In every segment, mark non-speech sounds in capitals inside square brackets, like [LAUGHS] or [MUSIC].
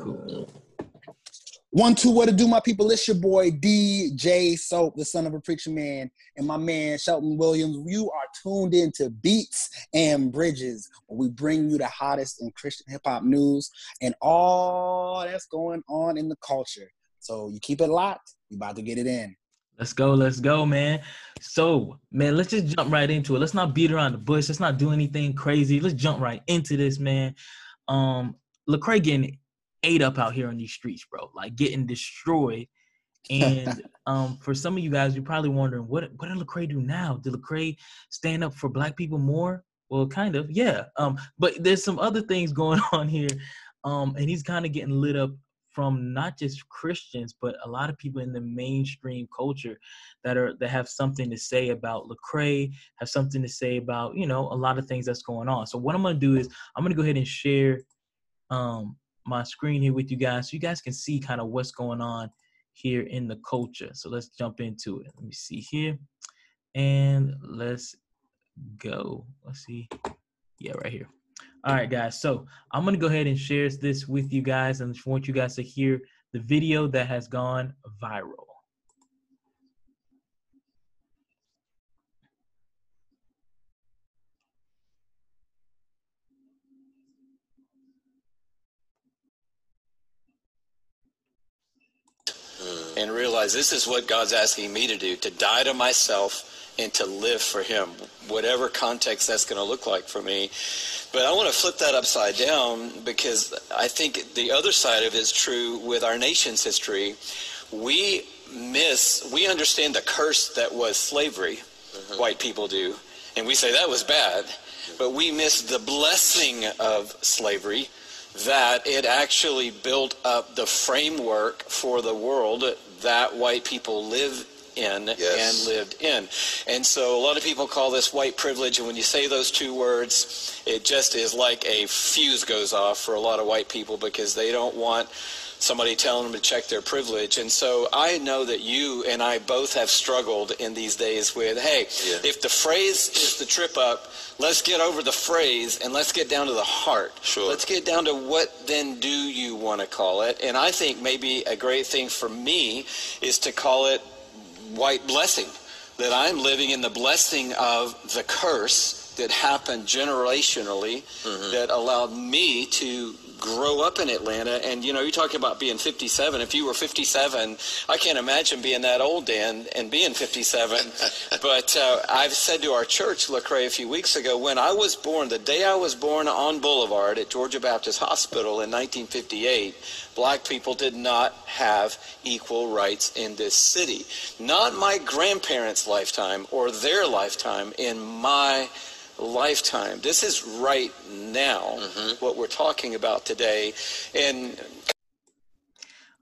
Cool. One, two, what to do, my people? It's your boy DJ Soap, the son of a preacher man, and my man Shelton Williams. You are tuned into Beats and Bridges, where we bring you the hottest in Christian hip hop news and all that's going on in the culture. So you keep it locked. We about to get it in. Let's go, let's go, man. So, man, let's just jump right into it. Let's not beat around the bush. Let's not do anything crazy. Let's jump right into this, man. Um, Lecrae getting ate up out here on these streets, bro. Like getting destroyed. And [LAUGHS] um, for some of you guys, you're probably wondering, what what did Lecrae do now? Did Lecrae stand up for Black people more? Well, kind of, yeah. Um, but there's some other things [LAUGHS] going on here, um, and he's kind of getting lit up from not just Christians, but a lot of people in the mainstream culture that are that have something to say about Lecrae, have something to say about you know a lot of things that's going on. So what I'm gonna do is I'm gonna go ahead and share um, my screen here with you guys so you guys can see kind of what's going on here in the culture. So let's jump into it. Let me see here. And let's go. Let's see. Yeah, right here. All right, guys. So I'm going to go ahead and share this with you guys and I want you guys to hear the video that has gone viral. and realize this is what God's asking me to do to die to myself and to live for Him, whatever context that's going to look like for me. But I want to flip that upside down because I think the other side of it is true with our nation's history. We miss, we understand the curse that was slavery, mm-hmm. white people do, and we say that was bad, but we miss the blessing of slavery that it actually built up the framework for the world that white people live in yes. and lived in. And so a lot of people call this white privilege, and when you say those two words, it just is like a fuse goes off for a lot of white people because they don't want somebody telling them to check their privilege. And so I know that you and I both have struggled in these days with, hey, yeah. if the phrase is the trip up, let's get over the phrase and let's get down to the heart. Sure. Let's get down to what then do you want to call it? And I think maybe a great thing for me is to call it white blessing. That I'm living in the blessing of the curse that happened generationally mm-hmm. that allowed me to grow up in Atlanta. And, you know, you're talking about being 57. If you were 57, I can't imagine being that old, Dan, and being 57. [LAUGHS] but uh, I've said to our church, Lecrae, a few weeks ago, when I was born, the day I was born on Boulevard at Georgia Baptist Hospital in 1958, black people did not have equal rights in this city. Not my grandparents' lifetime or their lifetime, in my lifetime. This is right now mm-hmm. what we're talking about today. And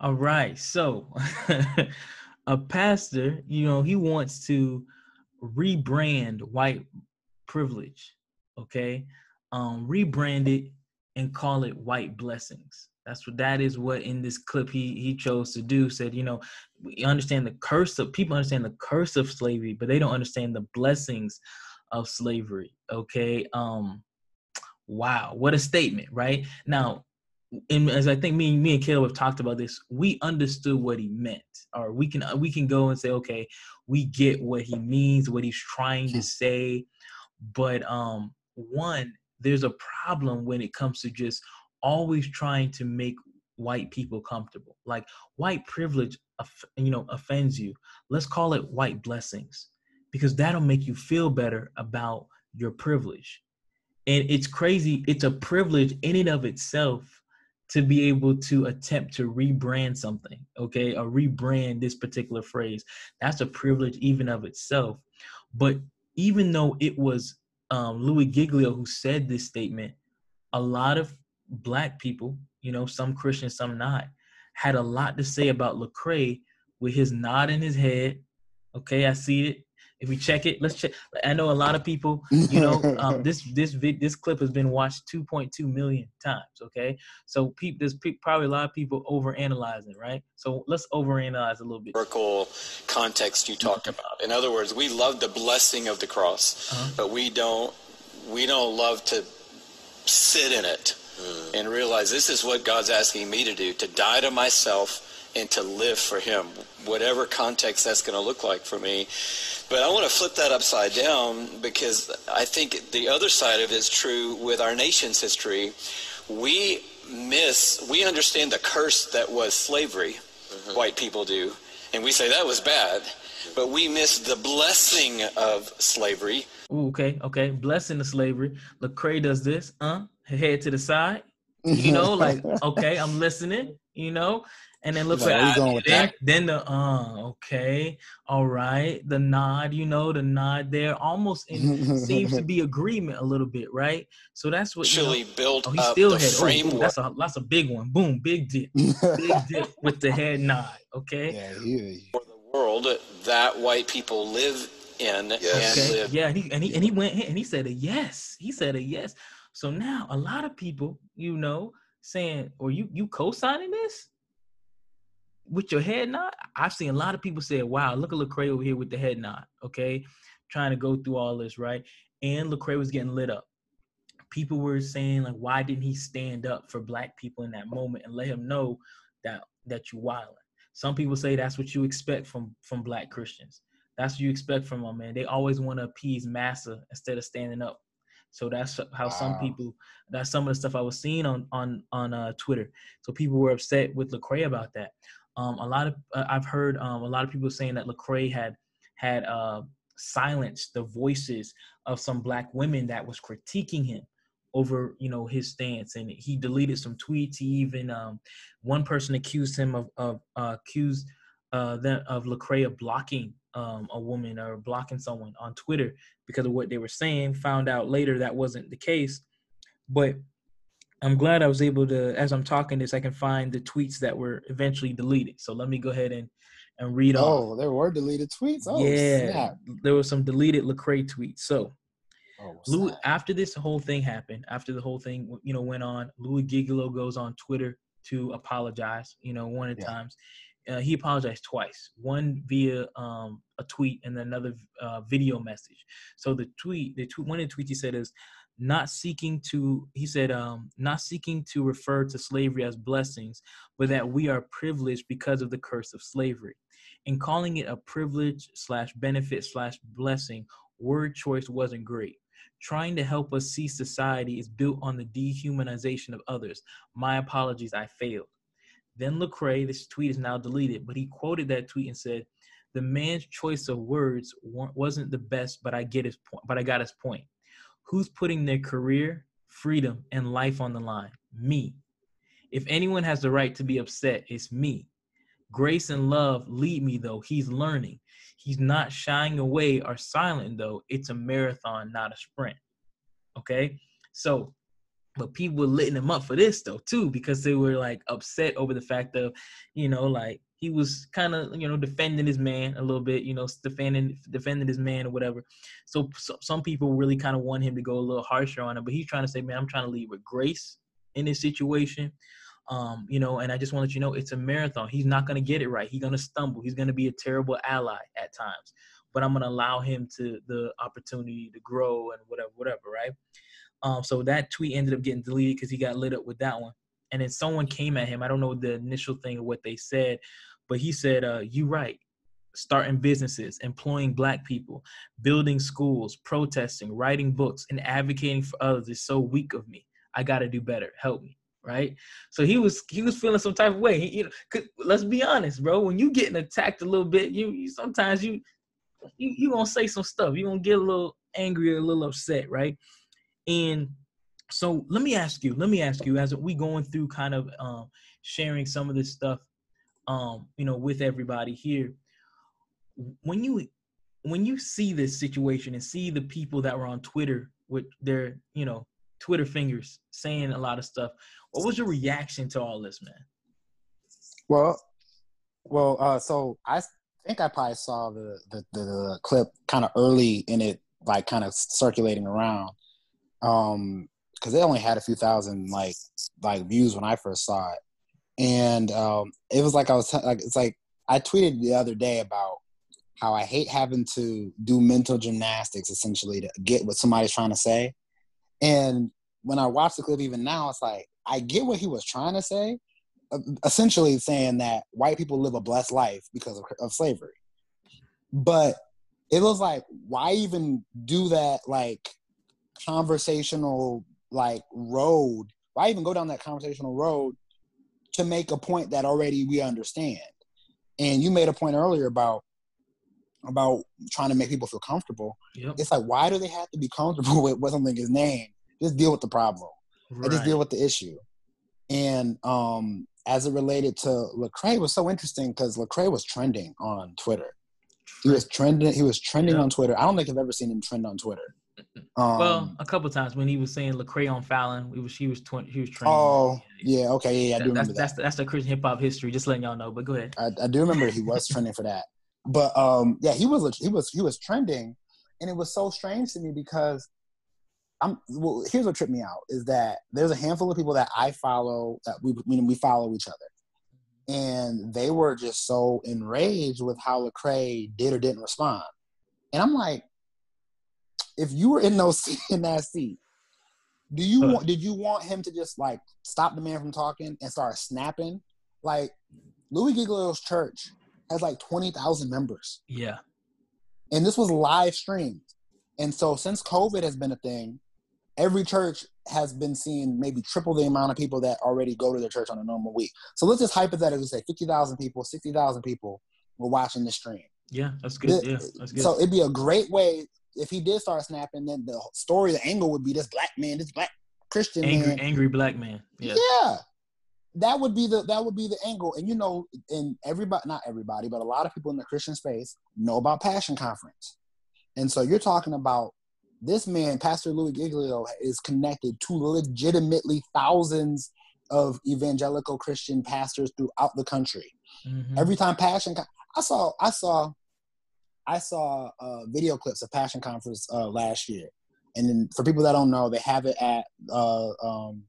all right, so [LAUGHS] a pastor, you know, he wants to rebrand white privilege, okay? Um, rebrand it and call it white blessings. That's what that is what in this clip he he chose to do. Said, you know, we understand the curse of people understand the curse of slavery, but they don't understand the blessings of slavery. Okay. Um, wow, what a statement, right? Now, and as I think me, me and Caleb have talked about this, we understood what he meant, or we can we can go and say, okay, we get what he means, what he's trying to say, but um, one, there's a problem when it comes to just always trying to make white people comfortable. Like white privilege, you know, offends you. Let's call it white blessings because that'll make you feel better about your privilege. And it's crazy, it's a privilege in and of itself to be able to attempt to rebrand something, okay, or rebrand this particular phrase. That's a privilege even of itself. But even though it was um, Louis Giglio who said this statement, a lot of black people, you know, some Christians, some not, had a lot to say about Lecrae with his nod in his head. Okay, I see it. If we check it, let's check. I know a lot of people, you know, um, [LAUGHS] this this vid, this clip has been watched 2.2 million times. Okay, so people, there's pe- probably a lot of people over analyzing, right? So let's overanalyze a little bit. Historical context you talked about. In other words, we love the blessing of the cross, uh-huh. but we don't we don't love to sit in it and realize this is what God's asking me to do to die to myself and to live for Him, whatever context that's going to look like for me. But I want to flip that upside down because I think the other side of it is true with our nation's history. We miss, we understand the curse that was slavery, mm-hmm. white people do, and we say that was bad, but we miss the blessing of slavery. Ooh, okay, okay. Blessing of slavery. Lecrae does this, huh? Head to the side. You know, like, [LAUGHS] okay, I'm listening, you know. And then look like, at then, then the uh okay, all right, the nod, you know, the nod there almost in, seems to [LAUGHS] be agreement a little bit, right? So that's what actually you know, built oh, he still had oh, oh, that's a that's a big one. Boom, big dip, big [LAUGHS] dip with the head nod. Okay. Yeah, yeah. For the world that white people live in yes. okay. Yeah, and he, and he and he went and he said a yes. He said a yes. So now a lot of people, you know, saying, or you you co-signing this? With your head nod, I've seen a lot of people say, "Wow, look at Lecrae over here with the head nod." Okay, trying to go through all this, right? And Lecrae was getting lit up. People were saying, like, why didn't he stand up for black people in that moment and let him know that that you wilding? Some people say that's what you expect from from black Christians. That's what you expect from them, man. They always want to appease massa instead of standing up. So that's how wow. some people. That's some of the stuff I was seeing on on on uh, Twitter. So people were upset with Lecrae about that. Um, a lot of uh, I've heard um, a lot of people saying that Lecrae had had uh, silenced the voices of some black women that was critiquing him over you know his stance, and he deleted some tweets. He even um, one person accused him of, of uh, accused uh, them of Lecrae of blocking um, a woman or blocking someone on Twitter because of what they were saying. Found out later that wasn't the case, but I'm glad I was able to, as I'm talking this, I can find the tweets that were eventually deleted. So let me go ahead and and read oh, off. Oh, there were deleted tweets. Oh, yeah, snap. there were some deleted Lecrae tweets. So, oh, Louis, after this whole thing happened, after the whole thing you know went on, Louis Giglio goes on Twitter to apologize. You know, one at yeah. times. Uh, he apologized twice. One via um, a tweet and another uh, video message. So the tweet, the tweet, one of the tweets he said is, not seeking to he said um, not seeking to refer to slavery as blessings but that we are privileged because of the curse of slavery and calling it a privilege slash benefit slash blessing word choice wasn't great trying to help us see society is built on the dehumanization of others my apologies i failed then Lecrae, this tweet is now deleted, but he quoted that tweet and said, "The man's choice of words wasn't the best, but I get his point. But I got his point. Who's putting their career, freedom, and life on the line? Me. If anyone has the right to be upset, it's me. Grace and love lead me, though. He's learning. He's not shying away or silent, though. It's a marathon, not a sprint. Okay? So but people were letting him up for this though too because they were like upset over the fact of you know like he was kind of you know defending his man a little bit you know defending defending his man or whatever so, so some people really kind of want him to go a little harsher on him but he's trying to say man i'm trying to lead with grace in this situation um, you know, and I just want to let you know it's a marathon. He's not going to get it right. He's going to stumble. He's going to be a terrible ally at times, but I'm going to allow him to the opportunity to grow and whatever, whatever, right? Um, so that tweet ended up getting deleted because he got lit up with that one. And then someone came at him. I don't know the initial thing of what they said, but he said, uh, "You right. Starting businesses, employing black people, building schools, protesting, writing books, and advocating for others is so weak of me. I got to do better. Help me." Right. So he was he was feeling some type of way. He, you know, let's be honest, bro. When you getting attacked a little bit, you, you sometimes you you you gonna say some stuff. You gonna get a little angry, a little upset, right? And so let me ask you, let me ask you, as we going through kind of um, sharing some of this stuff, um, you know, with everybody here, when you when you see this situation and see the people that were on Twitter with their, you know, Twitter fingers saying a lot of stuff, what was your reaction to all this, man? Well, well, uh, so I think I probably saw the the, the, the clip kind of early in it, like kind of circulating around um because it only had a few thousand like like views when I first saw it, and um, it was like I was t- like it's like I tweeted the other day about how I hate having to do mental gymnastics essentially to get what somebody's trying to say, and when I watch the clip even now, it's like I get what he was trying to say, uh, essentially saying that white people live a blessed life because of, of slavery. But it was like, why even do that like conversational like road? Why even go down that conversational road to make a point that already we understand? And you made a point earlier about about trying to make people feel comfortable. Yep. It's like, why do they have to be comfortable [LAUGHS] with what something is named? Just deal with the problem. Right. And just deal with the issue. And um, as it related to Lecrae was so interesting because Lecrae was trending on Twitter. He was trending. He was trending Yeah. on Twitter. I don't think I've ever seen him trend on Twitter. Um, well, a couple times when he was saying Lecrae on Fallon, we was she was twen- he was training. oh yeah, okay, yeah, yeah I do that's remember that's that. the, that's the Christian hip hop history. Just letting y'all know. But go ahead. I, I do remember he was trending for that. But um, yeah, he was he was he was trending, and it was so strange to me because I'm well. Here's what tripped me out is that there's a handful of people that I follow that we meaning we follow each other, and they were just so enraged with how Lecrae did or didn't respond, and I'm like, if you were in those [LAUGHS] in that seat, do you want did you want him to just like stop the man from talking and start snapping? Like Louis Giglio's church has like twenty thousand members Yeah. and this was live streamed. And so since COVID has been a thing, every church has been seeing maybe triple the amount of people that already go to their church on a normal week. So let's just hypothetically say 50,000 people, 60,000 people were watching the stream. Yeah. That's good. Yeah. That's good. So it'd be a great way if he did start snapping, then the story, the angle would be this black man, this black Christian angry man. angry black man. Yeah. Yeah. That would be the that would be the angle. And you know, and everybody not everybody, but a lot of people in the Christian space know about Passion Conference. And so you're talking about this man, Pastor Louis Giglio, is connected to legitimately thousands of evangelical Christian pastors throughout the country. Mhm. Every time Passion, I saw, I saw, I saw uh, video clips of Passion Conference uh, last year, and then for people that don't know, they have it at uh, um,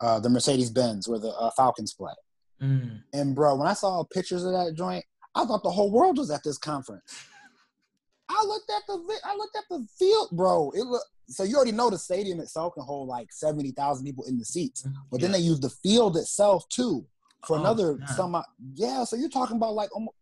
uh, the Mercedes Benz where the uh, Falcons play. Mm. And bro, when I saw pictures of that joint, I thought the whole world was at this conference. I looked at the vi- I looked at the field, bro. It look so you already know the stadium itself can hold like seventy thousand people in the seats, but then they use the field itself too for Oh, another some. Yeah, so you're talking about like almost.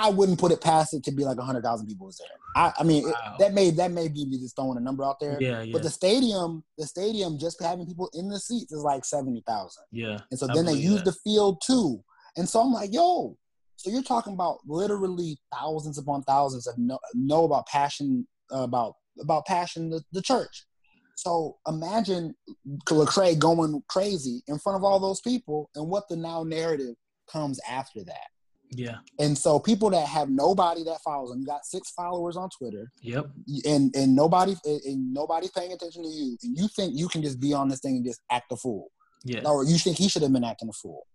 I wouldn't put it past it to be like hundred thousand people was there. I, I mean, it- that may that may be me just throwing a number out there. Yeah. Yeah. But the stadium, the stadium, just having people in the seats is like seventy thousand. yeah. And so I then they use the field too. And so I'm like, yo, so you're talking about literally thousands upon thousands of know, know about passion uh, about about passion the, the church. So imagine Lecrae going crazy in front of all those people and what the now narrative comes after that. Yeah. And so people that have nobody that follows them, you got six followers on Twitter, Yep. and and nobody and nobody's paying attention to you, and you think you can just be on this thing and just act a fool Yeah. or you think he should have been acting a fool.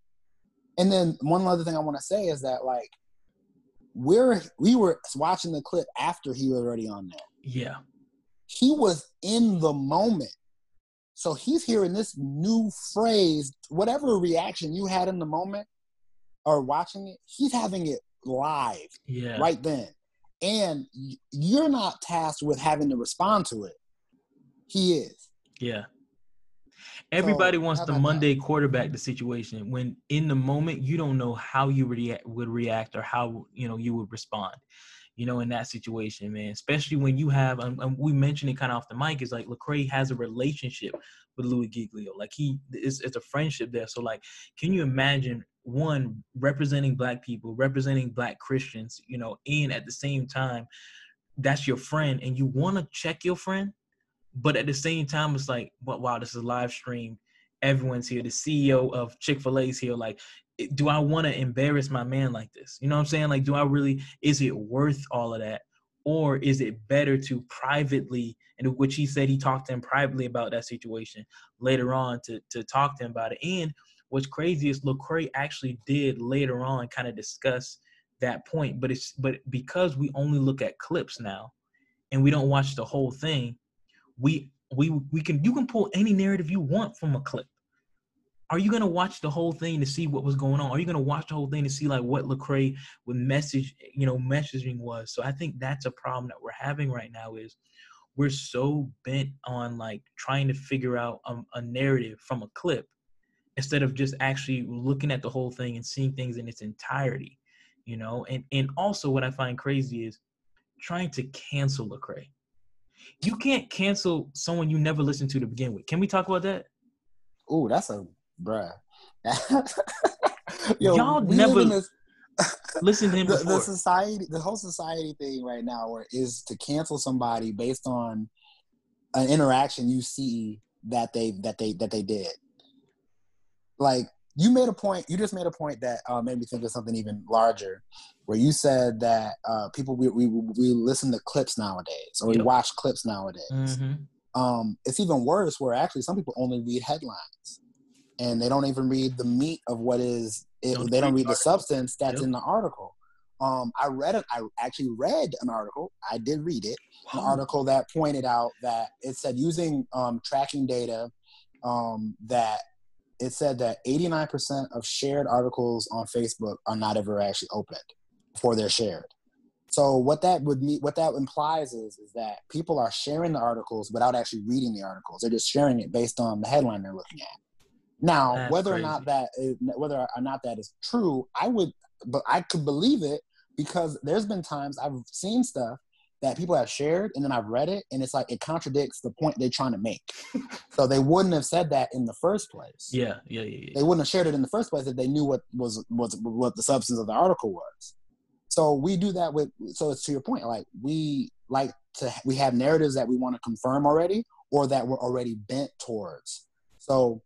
And then one other thing I want to say is that like we're we were watching the clip after he was already on there. Yeah. He was in the moment. So he's hearing this new phrase, whatever reaction you had in the moment or watching it, he's having it live Yeah. right then. And you're not tasked with having to respond to it. He is. Yeah. Everybody wants the about that? Monday quarterback the situation when in the moment you don't know how you react, would react or how you know you would respond. You know, in that situation, man. Especially when you have, um, um, we mentioned it kind of off the mic, is like Lecrae has a relationship with Louis Giglio. Like he, it's, it's a friendship there. So like, can you imagine one representing Black people, representing Black Christians, you know, and at the same time, that's your friend, and you want to check your friend, but at the same time, it's like, but wow, this is live stream. Everyone's here. The CEO of Chick Fil A's here. Like, do I want to embarrass my man like this? You know what I'm saying? Like, do I really? Is it worth all of that, or is it better to privately? And which he said he talked to him privately about that situation later on to to talk to him about it. And what's crazy is Lecrae actually did later on kind of discuss that point, but it's but because we only look at clips now, and we don't watch the whole thing, we we we can you can pull any narrative you want from a clip. Are you gonna watch the whole thing to see what was going on? Are you gonna watch the whole thing to see like what Lecrae with message, you know, messaging was? So I think that's a problem that we're having right now is we're so bent on like trying to figure out a, a narrative from a clip instead of just actually looking at the whole thing and seeing things in its entirety you know and and also what i find crazy is trying to cancel Lecrae. You can't cancel someone you never listened to to begin with. Can we talk about that? Oh, that's a bruh. [LAUGHS] Yo, Y'all never this, [LAUGHS] listen to him the, before. The society, the whole society thing right now, where is to cancel somebody based on an interaction you see that they that they that they did. Like you made a point. You just made a point that uh, made me think of something even larger, where you said that uh, people we, we we listen to clips nowadays, or yep. we watch clips nowadays. Mm-hmm. Um, it's even worse, where actually some people only read headlines, and they don't even read the meat of what is. It, don't they don't read the substance that's yep. in the article. Um, I read it. I actually read an article. I did read it. Wow. An article that pointed out that it said using um, tracking data um, that it said that 89% of shared articles on Facebook are not ever actually opened before they're shared. So what that would mean, what that implies is, is that people are sharing the articles without actually reading the articles. They're just sharing it based on the headline they're looking at. Now, That's whether crazy. or not that is, whether or not that is true, I would, but I could believe it because there's been times I've seen stuff that people have shared and then I've read it and it's like it contradicts the point they're trying to make. so they wouldn't have said that in the first place. Yeah, yeah, yeah, yeah. They wouldn't have shared it in the first place if they knew what was was what the substance of the article was. So we do that with so it's to your point like we like to we have narratives that we want to confirm already or that we're already bent towards. So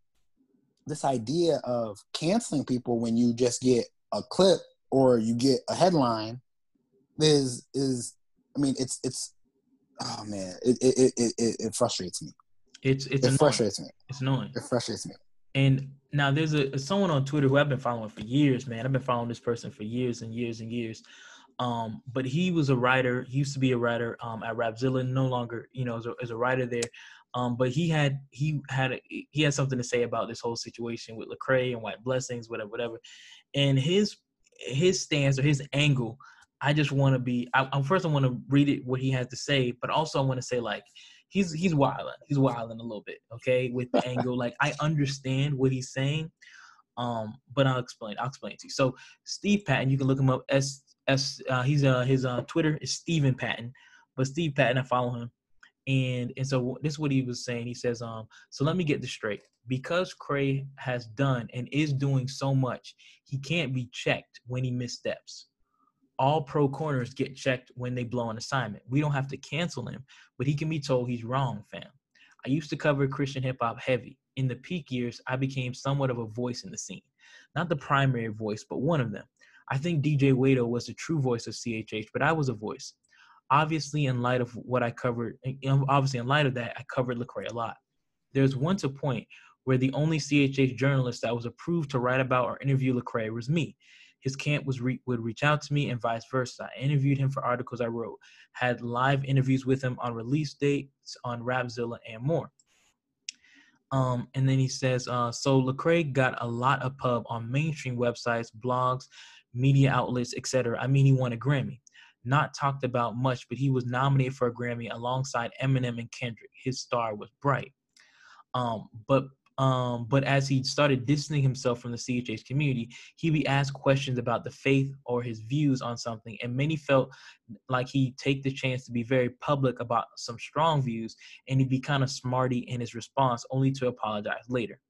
this idea of canceling people when you just get a clip or you get a headline is is I mean, it's it's oh man, it it it it, it frustrates me. It's it's it frustrates me. It's annoying. It frustrates me. And now there's a someone on Twitter who I've been following for years, man. I've been following this person for years and years and years. Um, but he was a writer. He used to be a writer um, at Rapzilla. No longer, you know, as a, as a writer there. Um, but he had he had a, he had something to say about this whole situation with Lecrae and White Blessings, whatever, whatever. And his his stance or his angle I just want to be. I, I first I want to read it what he has to say, but also I want to say like he's he's wilding. He's wilding a little bit, okay, with the angle. Like I understand what he's saying, um, but I'll explain. I'll explain to you. So Steve Patton, you can look him up. S S. Uh, he's uh his uh Twitter is Stephen Patton, but Steve Patton, I follow him, and and so this is what he was saying. He says, um, so let me get this straight. Because Crae has done and is doing so much, he can't be checked when he missteps all pro corners get checked when they blow an assignment. We don't have to cancel him, but he can be told he's wrong, fam. I used to cover Christian hip hop heavy. In the peak years, I became somewhat of a voice in the scene. Not the primary voice, but one of them. I think DJ Wade-O was the true voice of CHH, but I was a voice. Obviously, in light of what I covered, eh, obviously, in light of that, I covered Lecrae a lot. There's once a point where the only CHH journalist that was approved to write about or interview Lecrae was me his camp was re- would reach out to me and vice versa. I interviewed him for articles I wrote, had live interviews with him on release dates on Rapzilla and more. Um, and then he says, uh, so Lecrae got a lot of pub on mainstream websites, blogs, media outlets, etc. I mean, he won a Grammy. Not talked about much, but he was nominated for a Grammy alongside Eminem and Kendrick. His star was bright. Um, but um, but as he started distancing himself from the CHH community, he'd be asked questions about the faith or his views on something, and many felt like he'd take the chance to be very public about some strong views, and he'd be kind of smarty in his response, only to apologize later.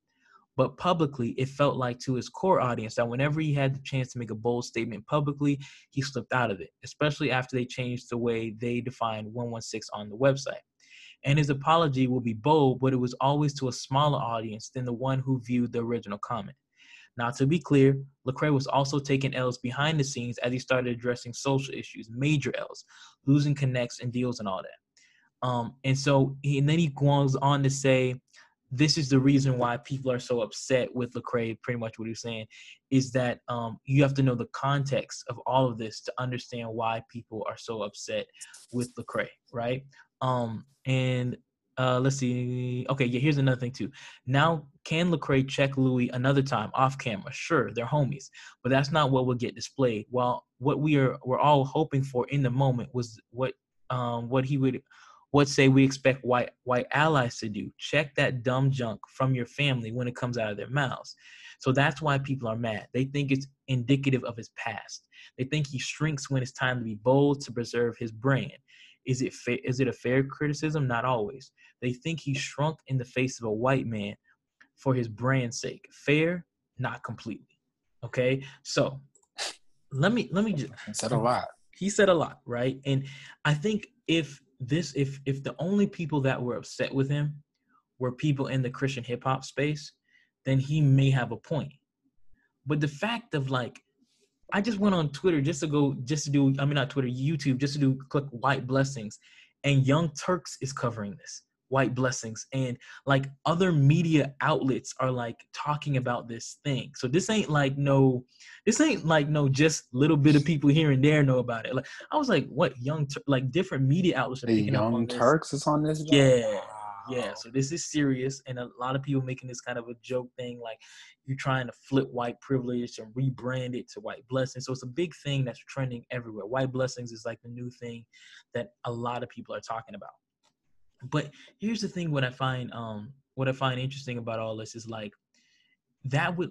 But publicly, it felt like to his core audience that whenever he had the chance to make a bold statement publicly, he slipped out of it, especially after they changed the way they defined 116 on the website and his apology will be bold, but it was always to a smaller audience than the one who viewed the original comment. Now, to be clear, Lecrae was also taking L's behind the scenes as he started addressing social issues, major L's, losing connects and deals and all that. Um, and so, and then he goes on to say, this is the reason why people are so upset with Lecrae. Pretty much what he's saying is that um, you have to know the context of all of this to understand why people are so upset with Lecrae, right? Um, and uh, let's see. Okay, yeah, here's another thing too. Now, can Lecrae check Louis another time off camera? Sure, they're homies, but that's not what will get displayed. Well, what we are we're all hoping for in the moment was what um what he would what say we expect white white allies to do? Check that dumb junk from your family when it comes out of their mouths. So that's why people are mad. They think it's indicative of his past. They think he shrinks when it's time to be bold to preserve his brand. Is it fa- is it a fair criticism? Not always. They think he shrunk in the face of a white man for his brand's sake. Fair? Not completely. Okay? So, let me let me just he said a lot. He said a lot, right? And I think if this if if the only people that were upset with him were people in the Christian hip hop space, then he may have a point. But the fact of like, I just went on Twitter just to go, just to do, I mean, not Twitter, YouTube, just to do click white blessings. And Young Turks is covering this white blessings and like other media outlets are like talking about this thing so this ain't like no this ain't like no just little bit of people here and there know about it like i was like what young Tur- like different media outlets are picking up on Young this. Turks is on this. joint? Yeah, yeah so this is serious and a lot of people making this kind of a joke thing like you're trying to flip white privilege and rebrand it to white blessings. So it's a big thing that's trending everywhere. White blessings is like the new thing that a lot of people are talking about. But here's the thing what i find um what i find interesting about all this is like that would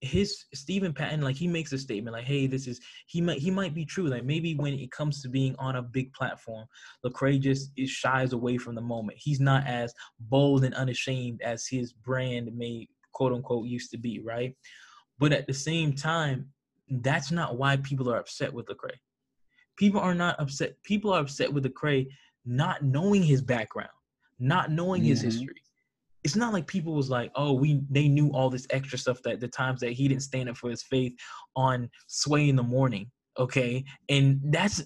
his Stephen Patton like he makes a statement like hey this is he might he might be true. Like maybe when it comes to being on a big platform Lecrae just is shies away from the moment. He's not as bold and unashamed as his brand may quote unquote used to be right? But at the same time that's not why people are upset with Lecrae. People are not upset people are upset with Lecrae not knowing his background not knowing his Mhm. history it's not like people was like, oh, we they knew all this extra stuff that the times that he didn't stand up for his faith on Sway in the morning. Okay. And that's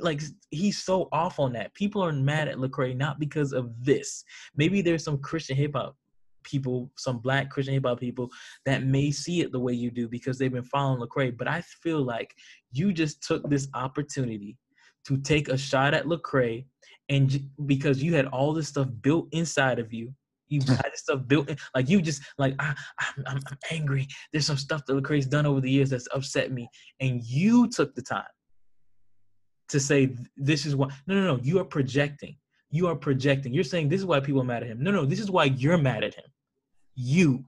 like he's so off on that. People are mad at Lecrae not because of this. Maybe there's some Christian hip hop people, some black Christian hip hop people that may see it the way you do because they've been following Lecrae. But I feel like you just took this opportunity to take a shot at Lecrae and because you had all this stuff built inside of you you had this stuff built in, like you just like I, I'm, I'm, I'm angry. There's some stuff that Lecrae's done over the years that's upset me, and you took the time to say this is why. No, no, no. You are projecting. You are projecting. You're saying this is why people are mad at him. No, no. This is why you're mad at him. You,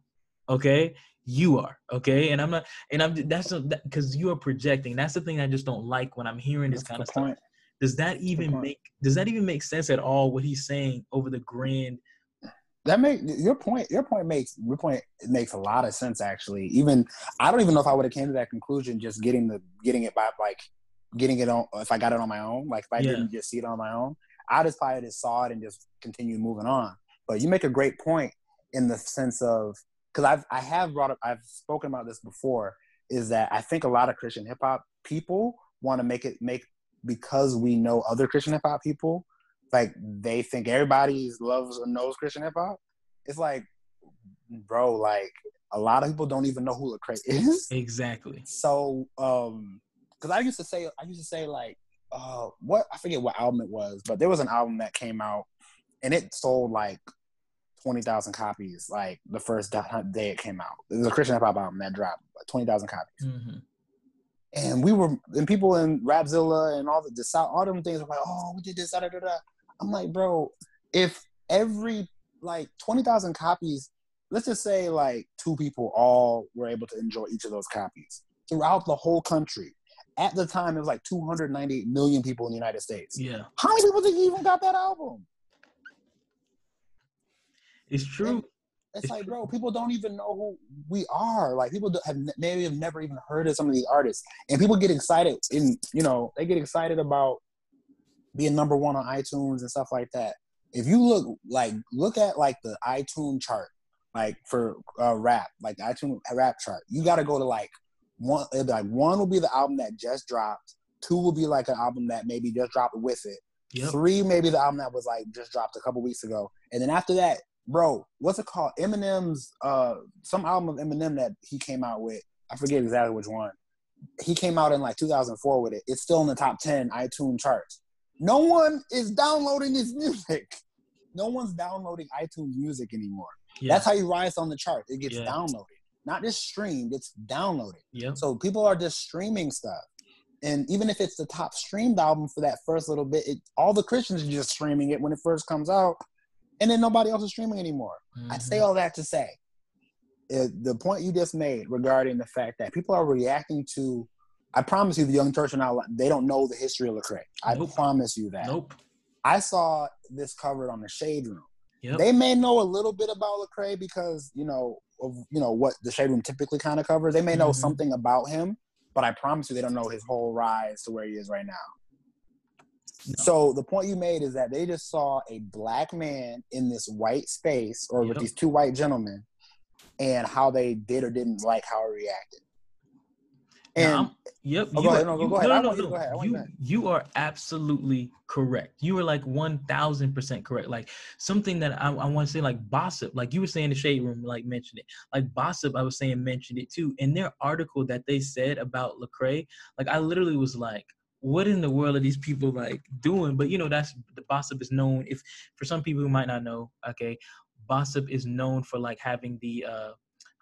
okay? You are okay, and I'm not. And I'm that's because you are projecting. That's the thing I just don't like when I'm hearing this That's kind of stuff does that even make does that even make sense at all what he's saying over the grand That make your point. Your point makes your point makes a lot of sense. Actually, even I don't even know if I would have came to that conclusion just getting the getting it by like getting it on. If I got it on my own, like if I Yeah. didn't just see it on my own, I just probably just saw it and just continued moving on. But you make a great point in the sense of because I've I have brought up I've spoken about this before is that I think a lot of Christian hip hop people want to make it make because we know other Christian hip hop people like they think everybody loves or knows Christian hip hop. It's like, bro, like a lot of people don't even know who Lecrae [LAUGHS] is. exactly So, um, because I used to say, I used to say like, uh, what I forget what album it was, but there was an album that came out and it sold like twenty thousand copies like the first day it came out. It was a Christian hip hop album that dropped like, twenty thousand copies hmm and we were and people in Rapzilla and all the, the South, all them things were like, oh, we did this, da da da da. I'm like, bro, if every like twenty thousand copies, let's just say like two people all were able to enjoy each of those copies throughout the whole country. At the time, it was like 298 million people in the United States. yeah How many people think even got that album? it's true It's It's like, true. bro, people don't even know who we are. Like, people have maybe have never even heard of some of these artists, and people get excited. In you know, they get excited about being number one on iTunes and stuff like that. If you look like look at like the iTunes chart, like for uh, rap, like the iTunes rap chart, you got to go to like one. Like one will be the album that just dropped. Two will be like an album that maybe just dropped with it. yep Three, maybe the album that was like just dropped a couple weeks ago, and then after that, bro, what's it called? Eminem's uh some album of Eminem that he came out with. I forget exactly which one. He came out in like 2004 with it. It's still in the top 10 iTunes charts. No one is downloading his music. [LAUGHS] No one's downloading iTunes music anymore. yeah That's how you rise on the chart. It gets Yeah. downloaded, not just streamed. It's downloaded. yep So people are just streaming stuff. and even if it's the top streamed album for that first little bit, it, all the Christians are just streaming it when it first comes out, and then nobody else is streaming anymore. Mm-hmm. I say all that to say, it, the point you just made regarding the fact that people are reacting to, I promise you, the young church are not. They don't know the history of Lecrae. I nope. promise you that. Nope. I saw this covered on the Shade Room. Yep. They may know a little bit about Lecrae because you know of you know what the Shade Room typically kind of covers. They may know mm-hmm. something about him, but I promise you, they don't know his whole rise to where he is right now. No. So the point you made is that they just saw a black man in this white space, or yep. with these two white gentlemen, and how they did or didn't like how he reacted. And yep, oh, you, go ahead. No, go ahead. No, no, no, no. You, you are absolutely correct. You are like one thousand percent correct. Like something that I, I want to say, like Bossip, like you were saying, the shade room, like mentioned it. Like Bossip, I was saying mentioned it too. In their article that they said about Lecrae, like I literally was like, what in the world are these people like doing? But you know, that's the Bossip is known. If for some people who might not know, okay, Bossip is known for like having the uh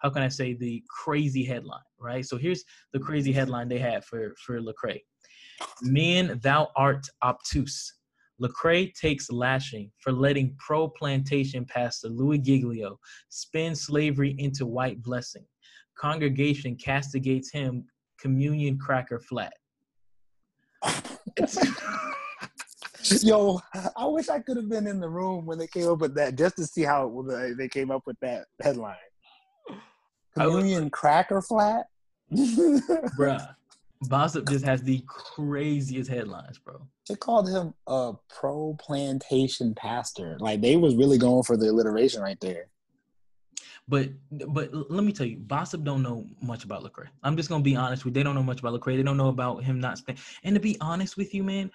how can I say the crazy headline, right? So here's the crazy headline they had for for Lecrae. Men, thou art obtuse. Lecrae takes lashing for letting pro plantation pastor Louis Giglio spin slavery into white blessing. Congregation castigates him communion cracker flat. [LAUGHS] Yo, I wish I could have been in the room when they came up with that just to see how they came up with that headline. Communion cracker flat? [LAUGHS] Bruh. Bossip just has the craziest headlines, bro. They called him a pro plantation pastor. Like they was really going for the alliteration right there. But but let me tell you, Bossip don't know much about Lecrae. I'm just gonna be honest with you. They don't know much about Lecrae. They don't know about him not spend. And to be honest with you, man,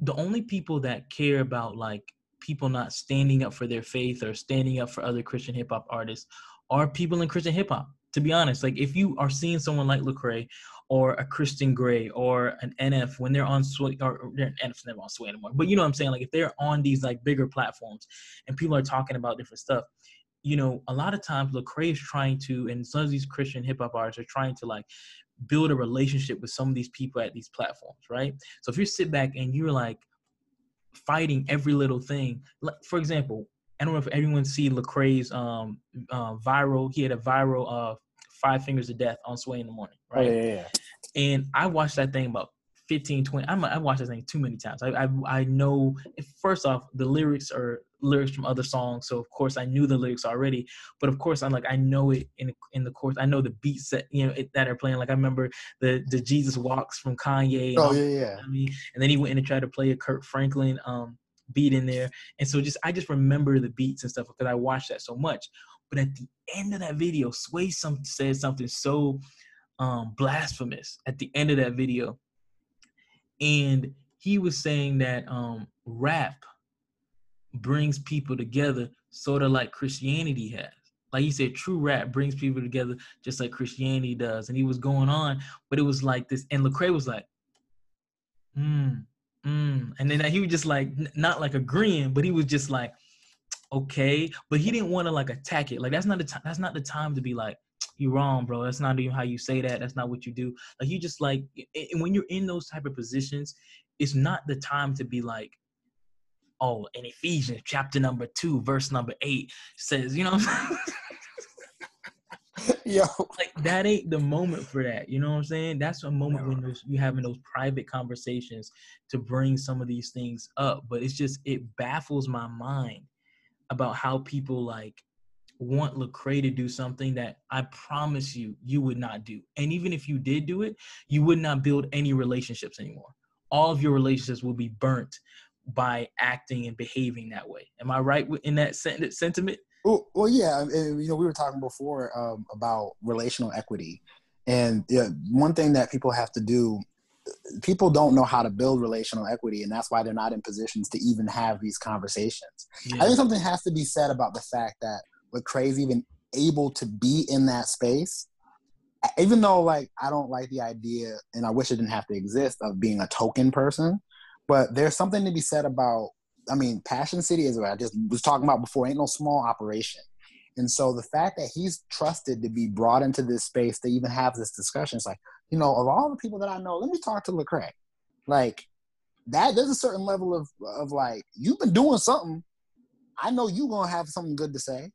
the only people that care about like people not standing up for their faith or standing up for other Christian hip hop artists are people in Christian hip hop. To be honest, like if you are seeing someone like Lecrae or a Christian Grey or an NF when they're on Sway or NF's never on Sway anymore, but you know what I'm saying? Like if they're on these like bigger platforms and people are talking about different stuff, you know, a lot of times Lecrae is trying to, and some of these Christian hip hop artists are trying to like build a relationship with some of these people at these platforms, right? So if you sit back and you're like fighting every little thing, like for example, I don't know if everyone see Lecrae's um uh, viral. He had a viral uh Five Fingers of Death on Sway in the morning, right? Oh, yeah, yeah. And I watched that thing about 15, 20. I'm, I watched that thing too many times. I, I, I know, first off, the lyrics are lyrics from other songs. So, of course, I knew the lyrics already. But, of course, I'm like, I know it in in the course. I know the beats that, you know, it, that are playing. Like, I remember the, the Jesus Walks from Kanye. oh, yeah, yeah. I mean, and then he went in and tried to play a Kirk Franklin um, beat in there. And so just, I just remember the beats and stuff because I watched that so much. But at the end of that video, Sway some said something so um, blasphemous at the end of that video, and he was saying that um, rap brings people together, sort of like Christianity has. Like he said, true rap brings people together just like Christianity does. And he was going on, but it was like this. And Lecrae was like, hmm, mm. And then he was just like, not like agreeing, but he was just like, okay, but he didn't want to like attack it. Like that's not the time. That's not the time to be like, you're wrong, bro. That's not even how you say that. That's not what you do. Like you just like, and when you're in those type of positions, it's not the time to be like, oh, in Ephesians chapter number two, verse number eight says, you know. [LAUGHS] [LAUGHS] Yo, like that ain't the moment for that. You know what I'm saying? That's a moment when you're having those private conversations to bring some of these things up. But it's just it baffles my mind about how people like want Lecrae to do something that I promise you you would not do. And even if you did do it, you would not build any relationships anymore. All of your relationships will be burnt by acting and behaving that way. Am I right in that sentiment? Well, well yeah. And, you know, we were talking before um, about relational equity. And yeah, one thing that people have to do people don't know how to build relational equity and that's why they're not in positions to even have these conversations yeah. i think something has to be said about the fact that Lecrae's even able to be in that space even though like i don't like the idea and i wish it didn't have to exist of being a token person but there's something to be said about i mean passion city is what i just was talking about before ain't no small operation And so the fact that he's trusted to be brought into this space to even have this discussion, it's like, you know, of all the people that I know, let me talk to Lecrae. Like that, there's a certain level of of like, you've been doing something. I know you gonna have something good to say.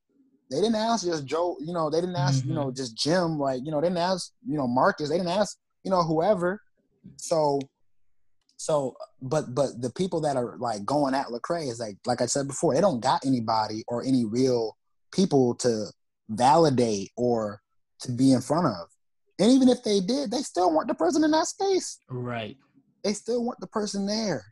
They didn't ask just Joe, you know, they didn't ask, mm-hmm. you know, just Jim, like, you know, they didn't ask, you know, Marcus, they didn't ask, you know, whoever. So so, but but the people that are like going at Lecrae is like like I said before, they don't got anybody or any real people to validate or to be in front of. And even if they did, they still weren't the person in that space. Right. They still weren't the person there.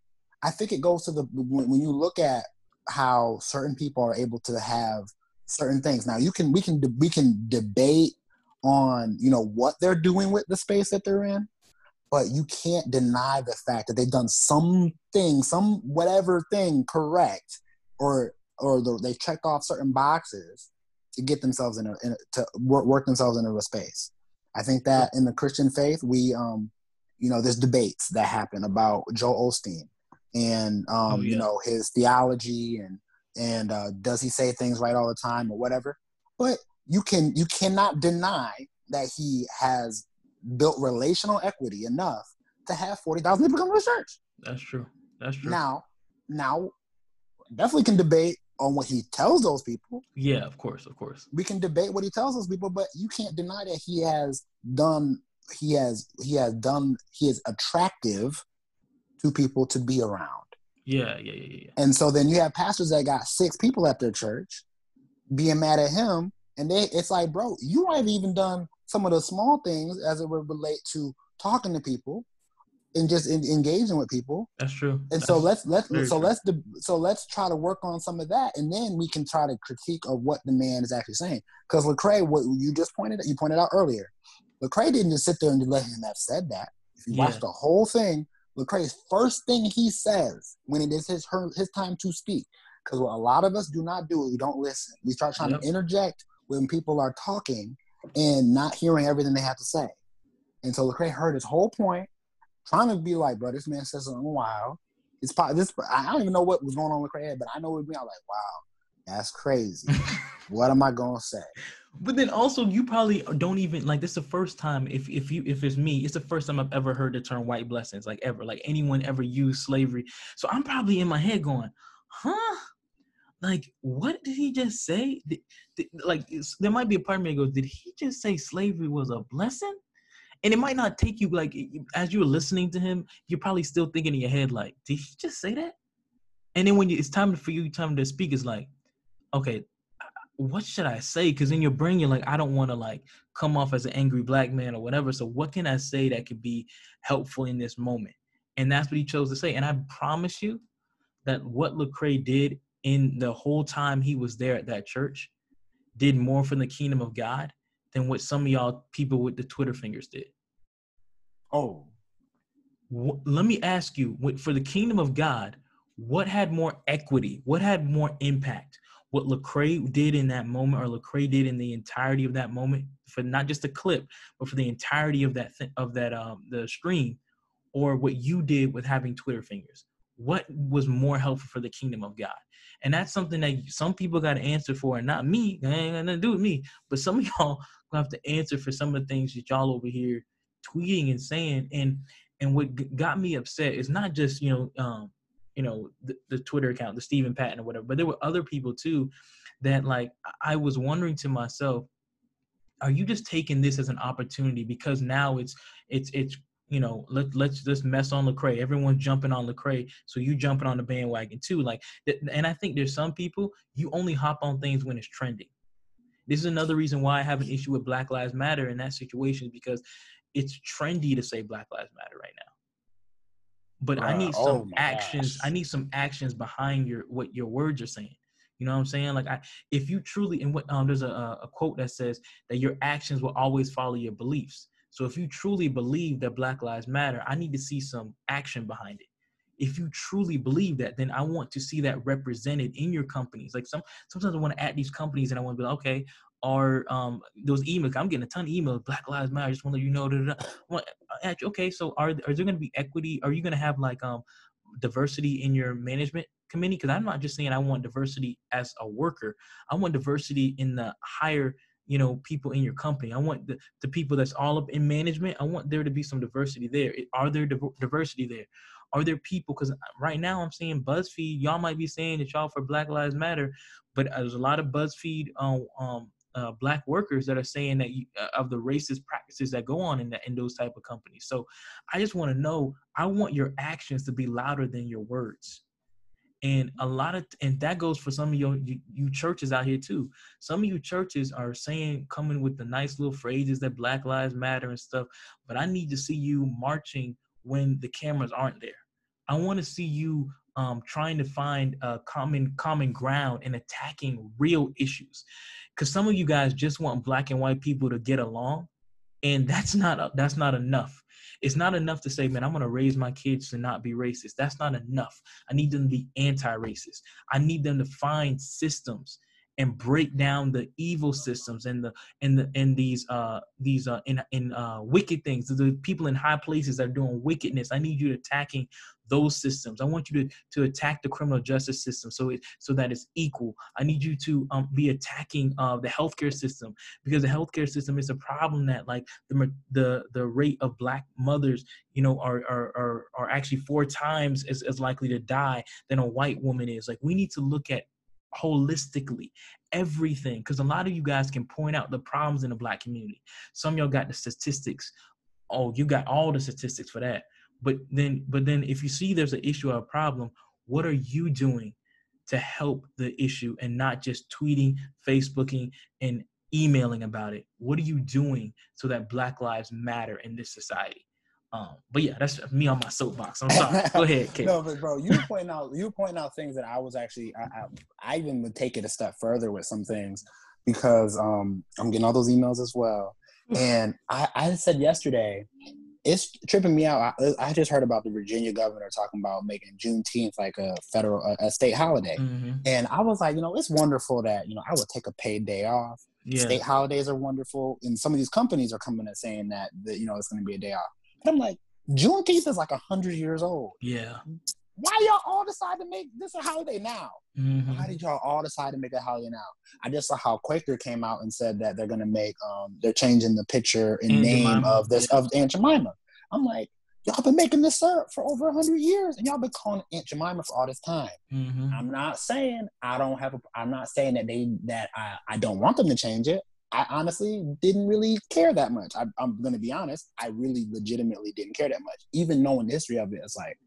I think it goes to the when, when you look at how certain people are able to have certain things. Now you can we can we can debate on you know what they're doing with the space that they're in but you can't deny the fact that they've done something, some whatever thing correct, or or the, they checked off certain boxes to get themselves in a, in a to work, work themselves into a space. I think that in the Christian faith, we um, you know, there's debates that happen about Joel Osteen and um, oh, yeah. you know, his theology and and uh, does he say things right all the time or whatever. But you can you cannot deny that he has built relational equity enough to have 40,000 people come to the church. That's true. That's true. Now, now, definitely can debate on what he tells those people. Yeah, of course, of course. We can debate what he tells those people, but you can't deny that he has done he has he has done he is attractive to people to be around. Yeah, yeah, yeah, yeah. And so then you have pastors that got six people at their church being mad at him, and they it's like, bro, you might have even done some of the small things as it would relate to talking to people and just in, engaging with people. That's true. And That's so let's let's so true. let's so let's try to work on some of that, and then we can try to critique of what the man is actually saying. Because Lecrae, what you just pointed you pointed out earlier, Lecrae didn't just sit there and let him have said that. If you yeah. watch the whole thing, Lecrae's first thing he says when it is his her, his time to speak, because what a lot of us do not do is we don't listen. We start trying yep. to interject when people are talking and not hearing everything they have to say. And so Lecrae heard his whole point, trying to be like, bro, this man says something wild. It's probably this. I don't even know what was going on with Lecrae, but I know it. I was like, wow, that's crazy. [LAUGHS] what am I gonna say? But then also, you probably don't even like. This is the first time. If if you if it's me, it's the first time I've ever heard the term white blessings, like ever, like anyone ever used slavery. So I'm probably in my head going, huh? Like what did he just say? Did, did, like there might be a part of me goes did he just say slavery was a blessing? And it might not take you like as you were listening to him you're probably still thinking in your head like did he just say that? And then when you, it's time for you time to speak it's like okay what should i say? Because in your brain you're like i don't want to like come off as an angry black man or whatever so what can i say that could be helpful in this moment? And that's what he chose to say and i promise you that what Lecrae did in the whole time he was there at that church did more for the kingdom of God than what some of y'all people with the Twitter fingers did. Oh. Let me ask you, for the kingdom of God, what had more equity? What had more impact? What Lecrae did in that moment, or Lecrae did in the entirety of that moment, for not just a clip, but for the entirety of that th- of that um, the stream, or what you did with having Twitter fingers? What was more helpful for the kingdom of God? And that's something that some people got to answer for, and not me. It ain't got nothing to do with me. But some of [LAUGHS] y'all gonna have to answer for some of the things that y'all over here tweeting and saying. And and what got me upset is not just you know um, you know the, the Twitter account, the Stephen Patton or whatever, but there were other people too that like I was wondering to myself, are you just taking this as an opportunity because now it's it's it's you know, let let's just mess on Lecrae. Everyone's jumping on Lecrae, so you jumping on the bandwagon too. Like, and I think there's some people you only hop on things when it's trending. This is another reason why I have an issue with Black Lives Matter in that situation because it's trendy to say Black Lives Matter right now. But uh, I need some oh actions. Gosh. I need some actions behind your what your words are saying. You know what I'm saying? Like, I, if you truly, and what um, there's a, a quote that says that your actions will always follow your beliefs. So if you truly believe that Black Lives Matter, I need to see some action behind it. If you truly believe that, then I want to see that represented in your companies. Like some sometimes I want to add these companies and I want to be like, okay, are um those emails? I'm getting a ton of emails. Black Lives Matter. I just want to let you know. that. okay, so are are there going to be equity? Are you going to have like um diversity in your management committee because i'm not just saying i want diversity as a worker i want diversity in the higher you know people in your company. I want the, the people that's all up in management i want there to be some diversity there. Are there div- diversity there? Are there people because right now i'm seeing buzzfeed y'all might be saying that y'all for black lives matter but there's a lot of buzzfeed um, um uh, black workers that are saying that you, uh, of the racist practices that go on in, the, in those type of companies. So i just want to know i want your actions to be louder than your words and a lot of and that goes for some of your you, you, churches out here too. Some of you churches are saying coming with the nice little phrases that black lives matter and stuff but i need to see you marching when the cameras aren't there. I want to see you um, trying to find a common common ground and attacking real issues. Because some of you guys just want black and white people to get along and that's not that's not enough it's not enough to say, man, I'm going to raise my kids to not be racist. That's not enough. I need them to be anti racist. I need them to find systems and break down the evil systems and the and the and these uh these uh in in uh wicked things. The people in high places that are doing wickedness. I need you attacking those systems. I want you to to attack the criminal justice system so it so that it's equal. I need you to um, be attacking uh the healthcare system because the healthcare system is a problem that like the the the rate of black mothers you know are are are, are actually four times as, as likely to die than a white woman is. Like we need to look at holistically everything because a lot of you guys can point out the problems in the black community. Some y'all got the statistics. Oh you got all the statistics for that. But then but then if you see there's an issue or a problem what are you doing to help the issue and not just tweeting facebooking and emailing about it? What are you doing so that black lives matter in this society um, but yeah, that's me on my soapbox. I'm sorry. Go [LAUGHS] ahead, Kate. no, but bro, you point out you point out things that I was actually I, I, I even would take it a step further with some things because um, I'm getting all those emails as well. And I, I said yesterday, it's tripping me out. I, I, just heard about the Virginia governor talking about making Juneteenth like a federal, a, a state holiday, mm-hmm. and I was like, you know, it's wonderful that you know I would take a paid day off. Yeah. State holidays are wonderful, and some of these companies are coming and saying that that you know it's going to be a day off. I'm like, Juneteenth is like a hundred years old. Yeah. Why y'all all decide to make this a holiday now? Mm-hmm. Why did y'all all decide to make a holiday now? I just saw how Quaker came out and said that they're gonna make um they're changing the picture and Aunt name Jemima. of this yeah. of Aunt Jemima. I'm like, y'all been making this up for over a hundred years, and y'all been calling Aunt Jemima for all this time. Mm-hmm. I'm not saying I don't have a. I'm not saying that they that I I don't want them to change it. I honestly didn't really care that much. I, am going to be honest. I really legitimately didn't care that much. Even knowing the history of it, it's like,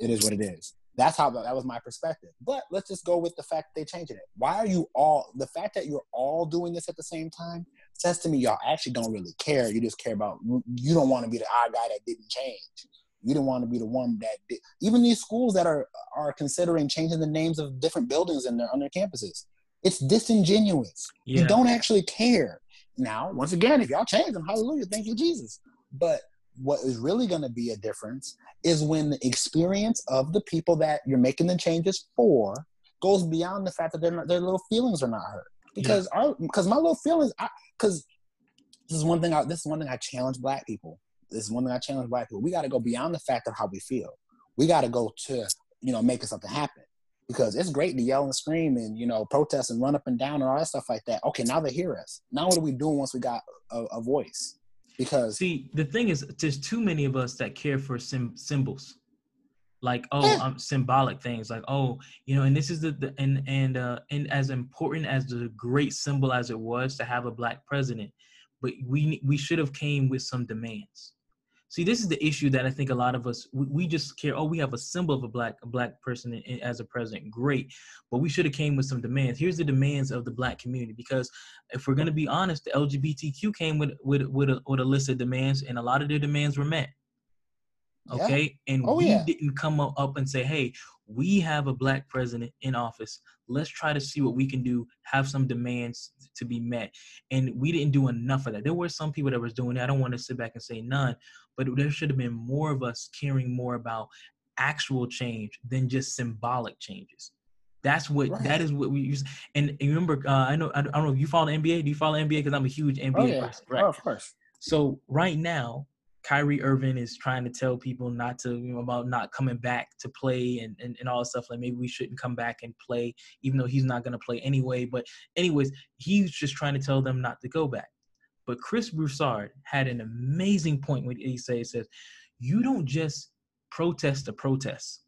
it is what it is. That's how that was my perspective. But let's just go with the fact they changed it. Why are you all, the fact that you're all doing this at the same time says to me, y'all actually don't really care. You just care about, you don't want to be the odd guy that didn't change. You don't want to be the one that did. Even these schools that are are considering changing the names of different buildings in their on their campuses it's disingenuous. Yeah. You don't actually care. Now, once again, if y'all change them, hallelujah, thank you, Jesus. But what is really going to be a difference is when the experience of the people that you're making the changes for goes beyond the fact that their their little feelings are not hurt. Because yeah. our because my little feelings, because this is one thing. I, this is one thing I challenge black people. This is one thing I challenge black people. We got to go beyond the fact of how we feel. We got to go to you know making something happen because it's great to yell and scream and you know protest and run up and down and all that stuff like that. Okay, now they hear us. Now what are we doing once we got a, a voice? Because see, the thing is, there's too many of us that care for sim- symbols, like oh, yeah. um, symbolic things, like oh, you know, and this is the, the and and uh, and as important as the great symbol as it was to have a black president, but we we should have came with some demands See, this is the issue that I think a lot of us we, we just care. Oh, we have a symbol of a black a black person in, in, as a president. Great, but we should have came with some demands. Here's the demands of the black community because if we're going to be honest, the LGBTQ came with with with a, with a list of demands, and a lot of their demands were met. Okay, yeah. and oh, we yeah. didn't come up and say, "Hey, we have a black president in office. Let's try to see what we can do. Have some demands to be met." And we didn't do enough of that. There were some people that was doing that. I don't want to sit back and say none, but there should have been more of us caring more about actual change than just symbolic changes. That's what right. that is what we use. And, and remember, uh, I know I don't know if you follow the NBA. Do you follow NBA? Because I'm a huge NBA oh, yeah. person. Right. Oh, of course. So right now, Kyrie Irving is trying to tell people not to you know, about not coming back to play and, and, and all this stuff. Like maybe we shouldn't come back and play, even though he's not going to play anyway. But anyways, he's just trying to tell them not to go back. But Chris Broussard had an amazing point when he says, says, you don't just protest to protest.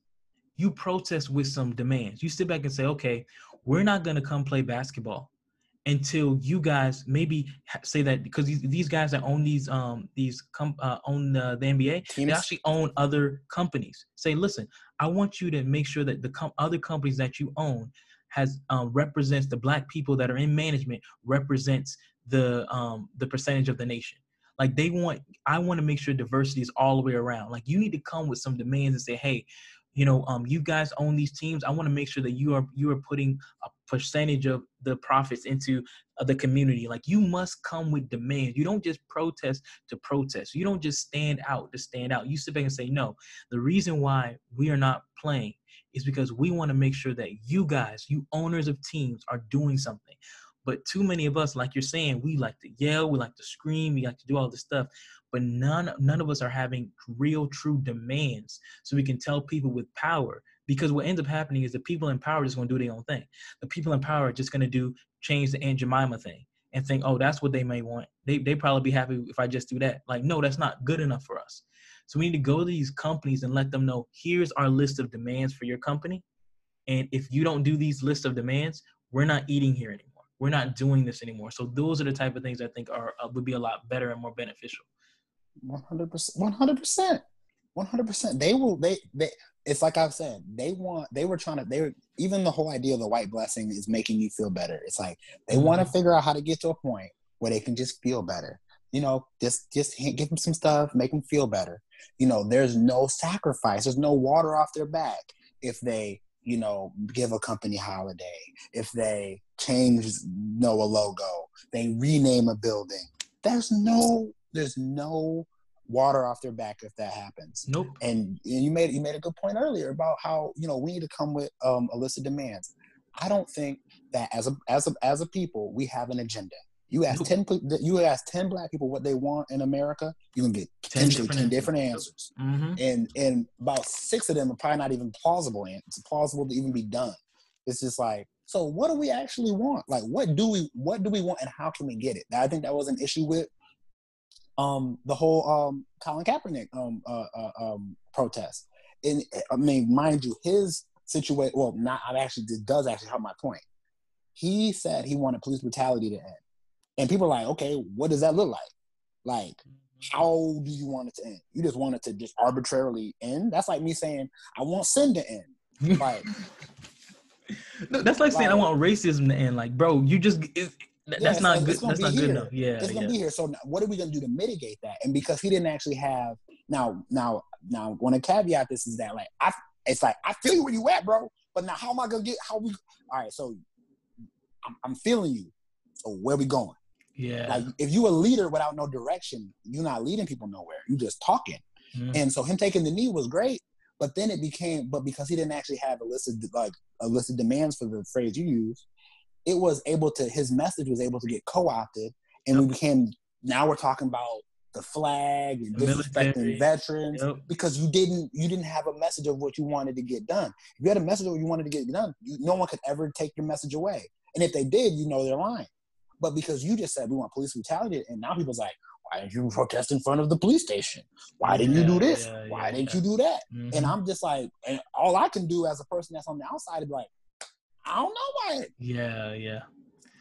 You protest with some demands. You sit back and say, okay, we're not going to come play basketball until you guys maybe say that because these, these guys that own these um these com- uh, own uh, the NBA Teams. they actually own other companies. Say, listen, I want you to make sure that the com- other companies that you own has um, represents the black people that are in management represents the um the percentage of the nation. Like they want, I want to make sure diversity is all the way around. Like you need to come with some demands and say, hey, you know, um, you guys own these teams. I want to make sure that you are you are putting a percentage of the profits into uh, the community. Like you must come with demands. You don't just protest to protest. You don't just stand out to stand out. You sit back and say, no. The reason why we are not playing is because we want to make sure that you guys, you owners of teams, are doing something. But too many of us, like you're saying, we like to yell, we like to scream, we like to do all this stuff but none none of us are having real true demands so we can tell people with power because what ends up happening is the people in power just to do their own thing. The people in power are just going to do change the aunt jemima thing and think oh that's what they may want. They, they probably be happy if i just do that. Like no that's not good enough for us. So we need to go to these companies and let them know here's our list of demands for your company and if you don't do these list of demands we're not eating here anymore we're not doing this anymore so those are the type of things i think are uh, would be a lot better and more beneficial one hundred percent. One hundred percent. One hundred percent. They will. They. They. It's like I've said. They want. They were trying to. They were even the whole idea of the white blessing is making you feel better. It's like they mm-hmm. want to figure out how to get to a point where they can just feel better. You know, just just give them some stuff, make them feel better. You know, there's no sacrifice. There's no water off their back if they you know, give a company holiday, if they change you know a logo, they rename a building. There's no there's no water off their back if that happens. Nope. And, and you made you made a good point earlier about how you know we need to come with um, a list of demands. I don't think that as a as a as a people we have an agenda. You ask nope. ten you ask ten black people what they want in America, you can get potentially ten different, 10 different answers, mm-hmm. and and about six of them are probably not even plausible. And it's plausible to even be done. It's just like so. What do we actually want? Like, what do we what do we want, and how can we get it? I think that was an issue with um, the whole um, Colin Kaepernick um, uh, uh, um, protest. And I mean, mind you, his situation. Well, not. I actually it does actually help my point. He said he wanted police brutality to end, and people are like, okay, what does that look like? Like, how do you want it to end? You just want it to just arbitrarily end? That's like me saying I want sin to end. Like. [LAUGHS] no, that's like, like, saying I want racism to end. Like, bro, you just it, that's yeah, not good. That's not here. good enough. Yeah, it's gonna yeah. be here. So what are we gonna do to mitigate that? And because he didn't actually have now, now, now, want to caveat this is that like I, it's like I feel you where you at, bro. But now, how am I gonna get? How we? All right, so I'm, I'm feeling you. So where we going? Yeah. Like if you a leader without no direction, you're not leading people nowhere. You just talking. Mm-hmm. And so him taking the knee was great, but then it became, but because he didn't actually have a list of like a list of demands for the phrase you use, it was able to his message was able to get co-opted and yep. we became now we're talking about the flag and disrespecting Military. veterans yep. because you didn't you didn't have a message of what you wanted to get done. If you had a message of what you wanted to get done, you, no one could ever take your message away. And if they did, you know they're lying. But because you just said we want police brutality, and now people's like, why didn't you protest in front of the police station? Why didn't yeah, you do this? Yeah, why yeah, didn't you do that? Mm-hmm. And I'm just like, and all I can do as a person that's on the outside is like, I don't know why. Yeah, yeah.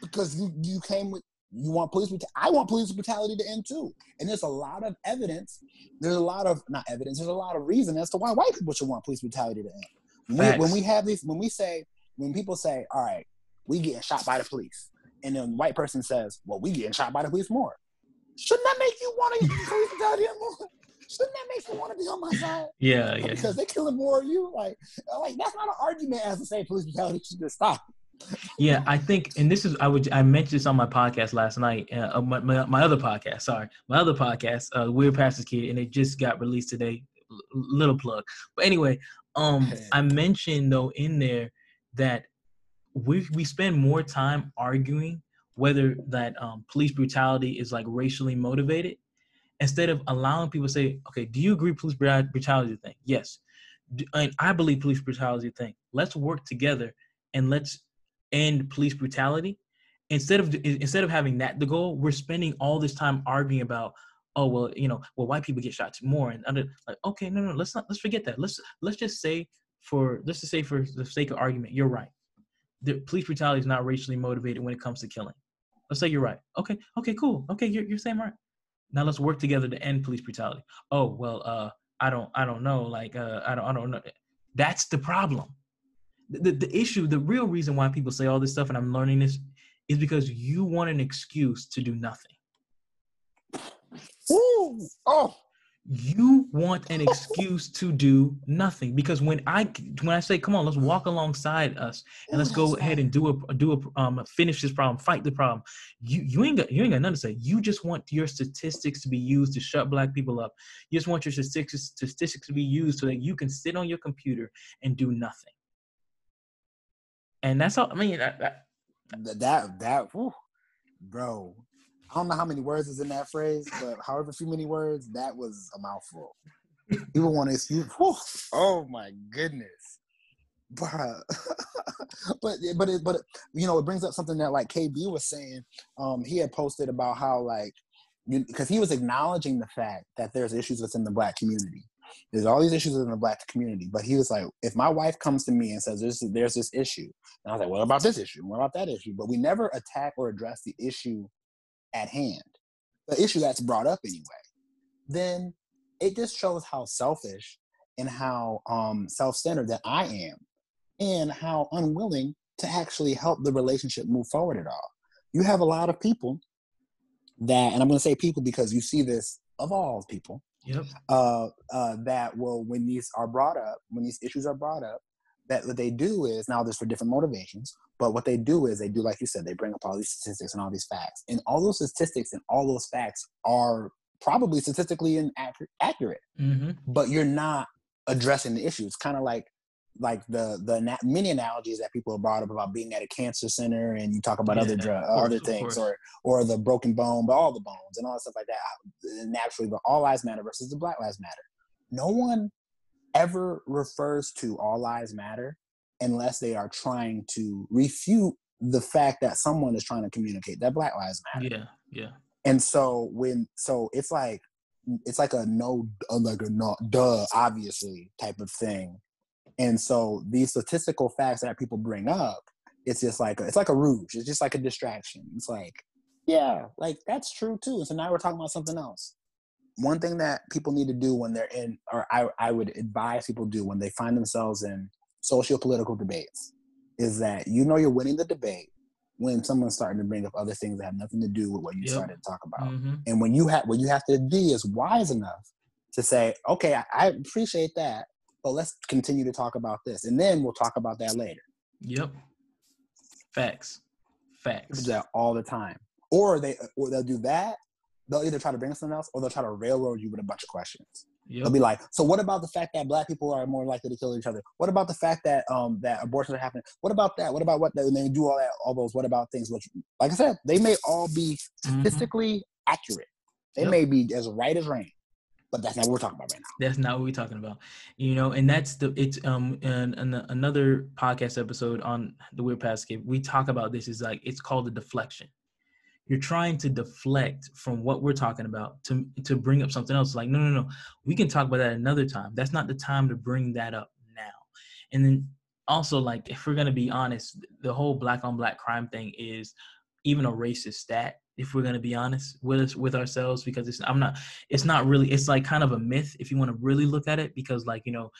Because you you came with you want police brutality. I want police brutality to end too. And there's a lot of evidence. There's a lot of not evidence. There's a lot of reason as to why white people should want police brutality to end. When we, when we have these, when we say, when people say, "All right, we getting shot by the police," and then white person says, "Well, we getting shot by the police more," shouldn't that make you want to police brutality more? shouldn't that make you want to be on my side? Yeah, yeah. Because they're killing more of you. Like, like that's not an argument as to say police brutality should just stop. yeah, I think, and this is I would I mentioned this on my podcast last night, uh, uh, my, my, my other podcast. Sorry, my other podcast, uh, Weird Pastor's Kid, and it just got released today. L- little plug, but anyway, um, I mentioned though in there that we we spend more time arguing whether that um, police brutality is like racially motivated instead of allowing people to say, okay, do you agree police brutality thing? Yes. And I believe police brutality thing. Let's work together and let's end police brutality. Instead of instead of having that the goal, we're spending all this time arguing about, oh well, you know, well white people get shot more and under like okay, no, no, let's not let's forget that. Let's let's just say for let's just say for the sake of argument, you're right. The police brutality is not racially motivated when it comes to killing. Let's say you're right. Okay, okay, cool. Okay, you're you're saying right. Now let's work together to end police brutality. Oh well, uh, I don't I don't know. Like uh, I don't I don't know. That's the problem. The, the issue, the real reason why people say all this stuff, and I'm learning this, is because you want an excuse to do nothing. Ooh, oh, you want an excuse to do nothing because when i when i say come on let's walk alongside us and let's go ahead and do a do a um finish this problem fight the problem you you ain't got you ain't got nothing to say. You just want your statistics to be used to shut black people up. You just want your statistics statistics to be used so that you can sit on your computer and do nothing. And that's all i mean that that that, that whew, bro I don't know how many words is in that phrase, but however few many words, that was a mouthful. [LAUGHS] People want to excuse. Oh my goodness, [LAUGHS] but but but it, but you know it brings up something that like KB was saying. Um, he had posted about how like because he was acknowledging the fact that there's issues within the black community. There's all these issues within the black community, but he was like, if my wife comes to me and says there's there's this issue, and I was like, what about this issue? What about that issue? But we never attack or address the issue at hand, the issue that's brought up anyway, then it just shows how selfish and how um, self-centered that I am, and how unwilling to actually help the relationship move forward at all. You have a lot of people that, and I'm going to say people because you see this of all people, yep. uh, uh, that will, when these are brought up, when these issues are brought up, that what they do is now there's for different motivations, but what they do is they do, like you said, they bring up all these statistics and all these facts. And all those statistics and all those facts are probably statistically inaccurate, mm-hmm. but you're not addressing the issue. It's kind of like like the the na- many analogies that people have brought up about being at a cancer center and you talk about yeah, other dr- course, other things or or the broken bone but all the bones and all that stuff like that naturally but all lives matter versus the black lives matter no one ever refers to all lives matter unless they are trying to refute the fact that someone is trying to communicate that black lives matter. Yeah yeah. And so when so it's like it's like a no uh, like a not duh obviously type of thing. And so these statistical facts that people bring up it's just like a, it's like a rouge it's just like a distraction. It's like yeah like that's true too. So now we're talking about something else one thing that people need to do when they're in, or I, I would advise people do when they find themselves in socio-political debates, is that you know you're winning the debate when someone's starting to bring up other things that have nothing to do with what you yep. started to talk about. Mm-hmm. And when you have, what you have to be is wise enough to say, okay, I, I appreciate that, but let's continue to talk about this, and then we'll talk about that later. Yep. Facts. Facts. do That all the time, or they, or they'll do that, they'll either try to bring something else or they'll try to railroad you with a bunch of questions. Yep. They'll be like, "So what about the fact that black people are more likely to kill each other? What about the fact that um that abortions are happening? What about that? What about what?" And then they do all that, all those what about things. Which, like I said, they may all be mm-hmm. statistically mm-hmm. accurate. They yep. may be as right as rain, but that's not what we're talking about right now. That's not what we're talking about. You know, and that's the it's um in, in another podcast episode on the Weird Pathscape. We talk about this is like it's called the deflection you're trying to deflect from what we're talking about to to bring up something else. Like no no no we can talk about that another time. That's not the time to bring that up now. And then also like if we're going to be honest the whole black on black crime thing is even a racist stat if we're going to be honest with us with ourselves because it's i'm not it's not really it's like kind of a myth if you want to really look at it because like you know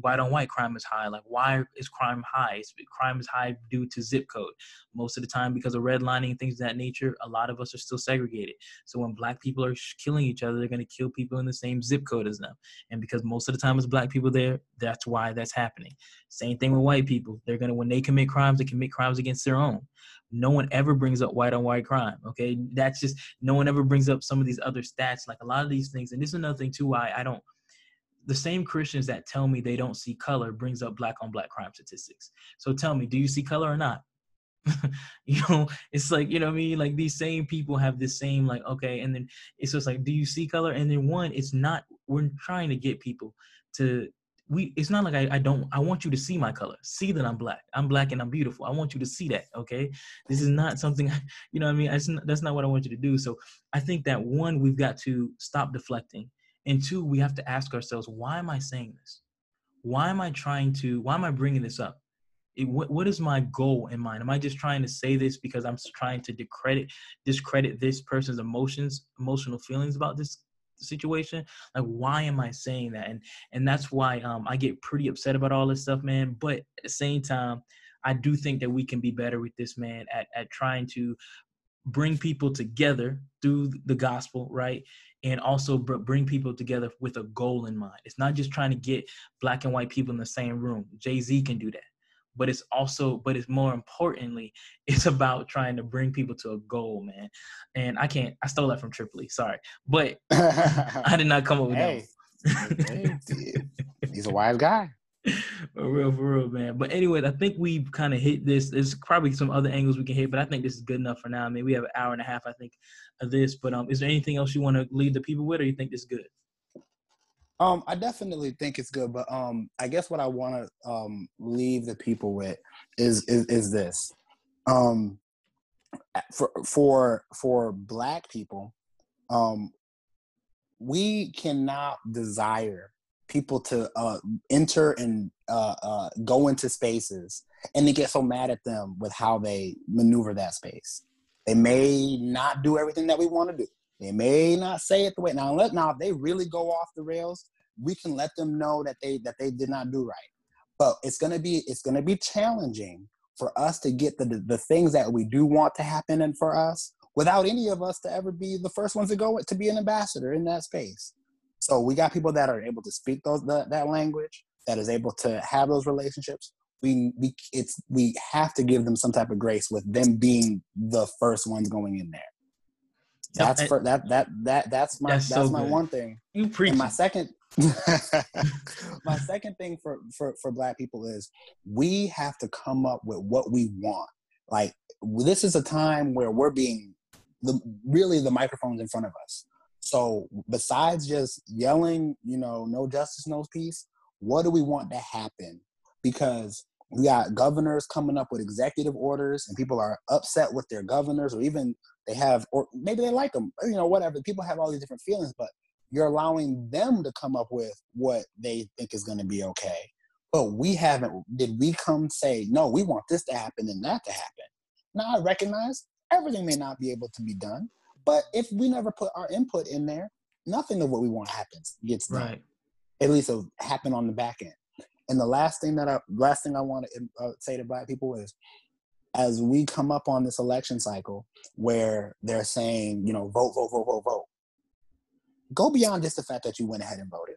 white on white crime is high. Like, why is crime high? Crime is high due to zip code. Most of the time, because of redlining things of that nature, a lot of us are still segregated. So when black people are killing each other, they're going to kill people in the same zip code as them. And because most of the time it's black people there, that's why that's happening. Same thing with white people. They're going to, when they commit crimes, they commit crimes against their own. No one ever brings up white on white crime. Okay. That's just, no one ever brings up some of these other stats. Like a lot of these things. And this is another thing too, why I don't, the same Christians that tell me they don't see color brings up black on black crime statistics. So tell me, do you see color or not? [LAUGHS] you know, it's like, you know what I mean? Like these same people have this same, like, okay, and then it's just like, do you see color? And then one, it's not, we're trying to get people to we it's not like I, I don't I want you to see my color. See that I'm black. I'm black and I'm beautiful. I want you to see that. Okay. This is not something [LAUGHS] you know I mean. Not, that's not what I want you to do. So I think that one, we've got to stop deflecting. And two, we have to ask ourselves, why am I saying this? Why am I trying to, why am I bringing this up? It, what, what is my goal in mind? Am I just trying to say this because I'm trying to discredit discredit this person's emotions, emotional feelings about this situation like why am i saying that and and that's why um i get pretty upset about all this stuff man but at the same time i do think that we can be better with this man at at trying to bring people together through the gospel right? And also br- bring people together with a goal in mind. It's not just trying to get black and white people in the same room. Jay-z can do that. But it's also but it's more importantly [LAUGHS] it's about trying to bring people to a goal man. And i can't i stole that from Trip Lee sorry. But [LAUGHS] i did not come up with hey, that [LAUGHS] he's a wise guy for real for real man. But anyways i think we've kind of hit this. There's probably some other angles we can hit but i think this is good enough for now. I mean we have an hour and a half i think of this but um is there anything else you want to leave the people with or you think this is good? Um, I definitely think it's good, but um, I guess what I want to um leave the people with is is, is this. Um, for for for Black people, um, we cannot desire people to uh, enter and uh, uh, go into spaces and to get so mad at them with how they maneuver that space. They may not do everything that we want to do. They may not say it the way now. Let now if they really go off the rails, we can let them know that they that they did not do right. But it's gonna be it's gonna be challenging for us to get the the things that we do want to happen and for us without any of us to ever be the first ones to go to be an ambassador in that space. So we got people that are able to speak those the, that language, that is able to have those relationships. We we it's we have to give them some type of grace with them being the first ones going in there. That's for that that that that's my that's, that's so my good. one thing. You preach. my second [LAUGHS] my [LAUGHS] second thing for, for for black people is we have to come up with what we want. Like this is a time where we're being the really the microphones in front of us. So besides just yelling, you know, no justice, no peace, what do we want to happen? Because we got governors coming up with executive orders and people are upset with their governors or even they have or maybe they like them you know whatever people have all these different feelings but you're allowing them to come up with what they think is going to be okay but we haven't did we come say no we want this to happen and that to happen now i recognize everything may not be able to be done but if we never put our input in there nothing of what we want happens gets done right. at least it'll happen on the back end and the last thing that I last thing I want to uh, say to black people is, as we come up on this election cycle where they're saying, you know, vote, vote, vote, vote, vote, go beyond just the fact that you went ahead and voted.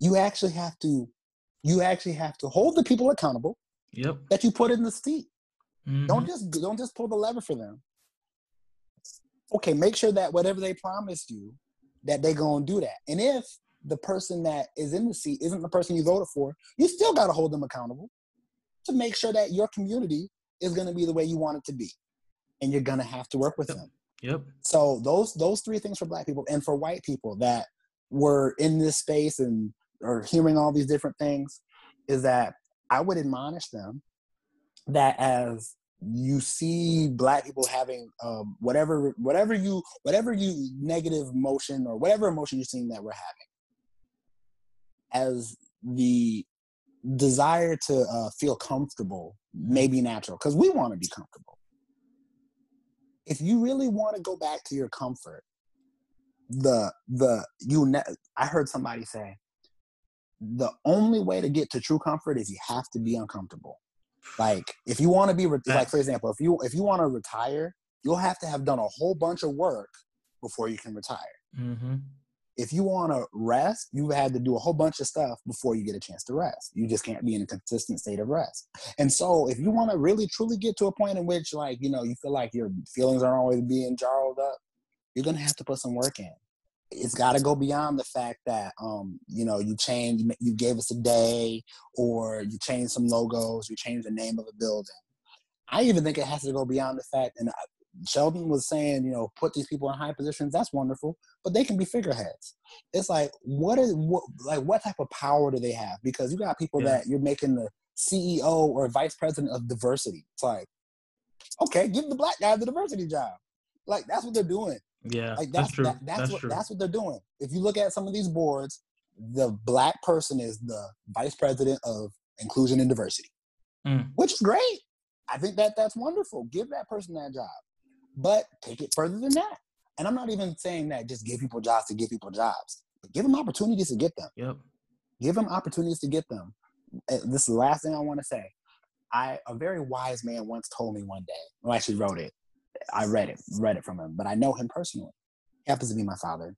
You actually have to, you actually have to hold the people accountable. Yep. That you put in the seat. Mm-hmm. Don't just don't just pull the lever for them. Okay, make sure that whatever they promised you, that they gonna do that. And if the person that is in the seat isn't the person you voted for, you still got to hold them accountable to make sure that your community is going to be the way you want it to be, and you're going to have to work with yep. them. Yep. So those those three things for Black people and for white people that were in this space and are hearing all these different things is that I would admonish them that as you see black people having um, whatever whatever you whatever you negative emotion or whatever emotion you're seeing that we're having as the desire to uh, feel comfortable may be natural because we want to be comfortable. If you really want to go back to your comfort, the the you ne- I heard somebody say the only way to get to true comfort is you have to be uncomfortable. Like if you want to be re- like for example, if you if you want to retire, you'll have to have done a whole bunch of work before you can retire. Mm-hmm if you want to rest, you've had to do a whole bunch of stuff before you get a chance to rest. You just can't be in a consistent state of rest. And so, if you want to really truly get to a point in which, like, you know, you feel like your feelings are always being jarred up, you're gonna have to put some work in. It's got to go beyond the fact that, um, you know, you change, you gave us a day, or you change some logos, you change the name of a building. I even think it has to go beyond the fact, and uh, Sheldon was saying, you know, put these people in high positions. That's wonderful, but they can be figureheads. It's like, what is what like what type of power do they have? Because you got people Yeah. that you're making the CEO or vice president of diversity. It's like, okay, give the black guy the diversity job. Like that's what they're doing. Yeah, Like that's that's true. that- that's, that's what true. that's what they're doing. If you look at some of these boards, the black person is the vice president of inclusion and diversity, Mm. which is great. I think that that's wonderful. Give that person that job, but take it further than that. And I'm not even saying that just give people jobs to give people jobs, but give them opportunities to get them. Yep. Give them opportunities to get them. And this is the last thing I want to say. I a very wise man once told me one day. Well, actually wrote it. I read it, read it from him, but I know him personally. He happens to be my father.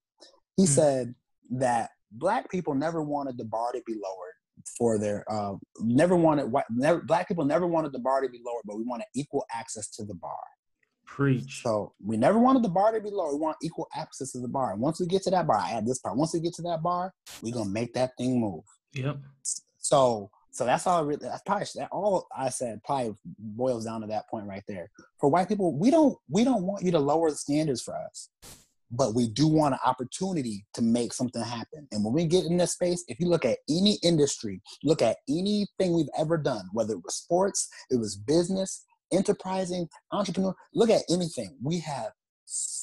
He Hmm. said that black people never wanted the bar to be lowered for their uh, never wanted white never black people never wanted the bar to be lowered, but we wanted equal access to the bar. Preach. So we never wanted the bar to be low. We want equal access to the bar. And once we get to that bar, I add this part. Once we get to that bar, we're gonna make that thing move. Yep. So so that's all. I Really, that's probably that all I said probably boils down to that point right there. For white people, we don't we don't want you to lower the standards for us, but we do want an opportunity to make something happen. And when we get in this space, if you look at any industry, look at anything we've ever done, whether it was sports, it was business, enterprising, entrepreneur, look at anything. We have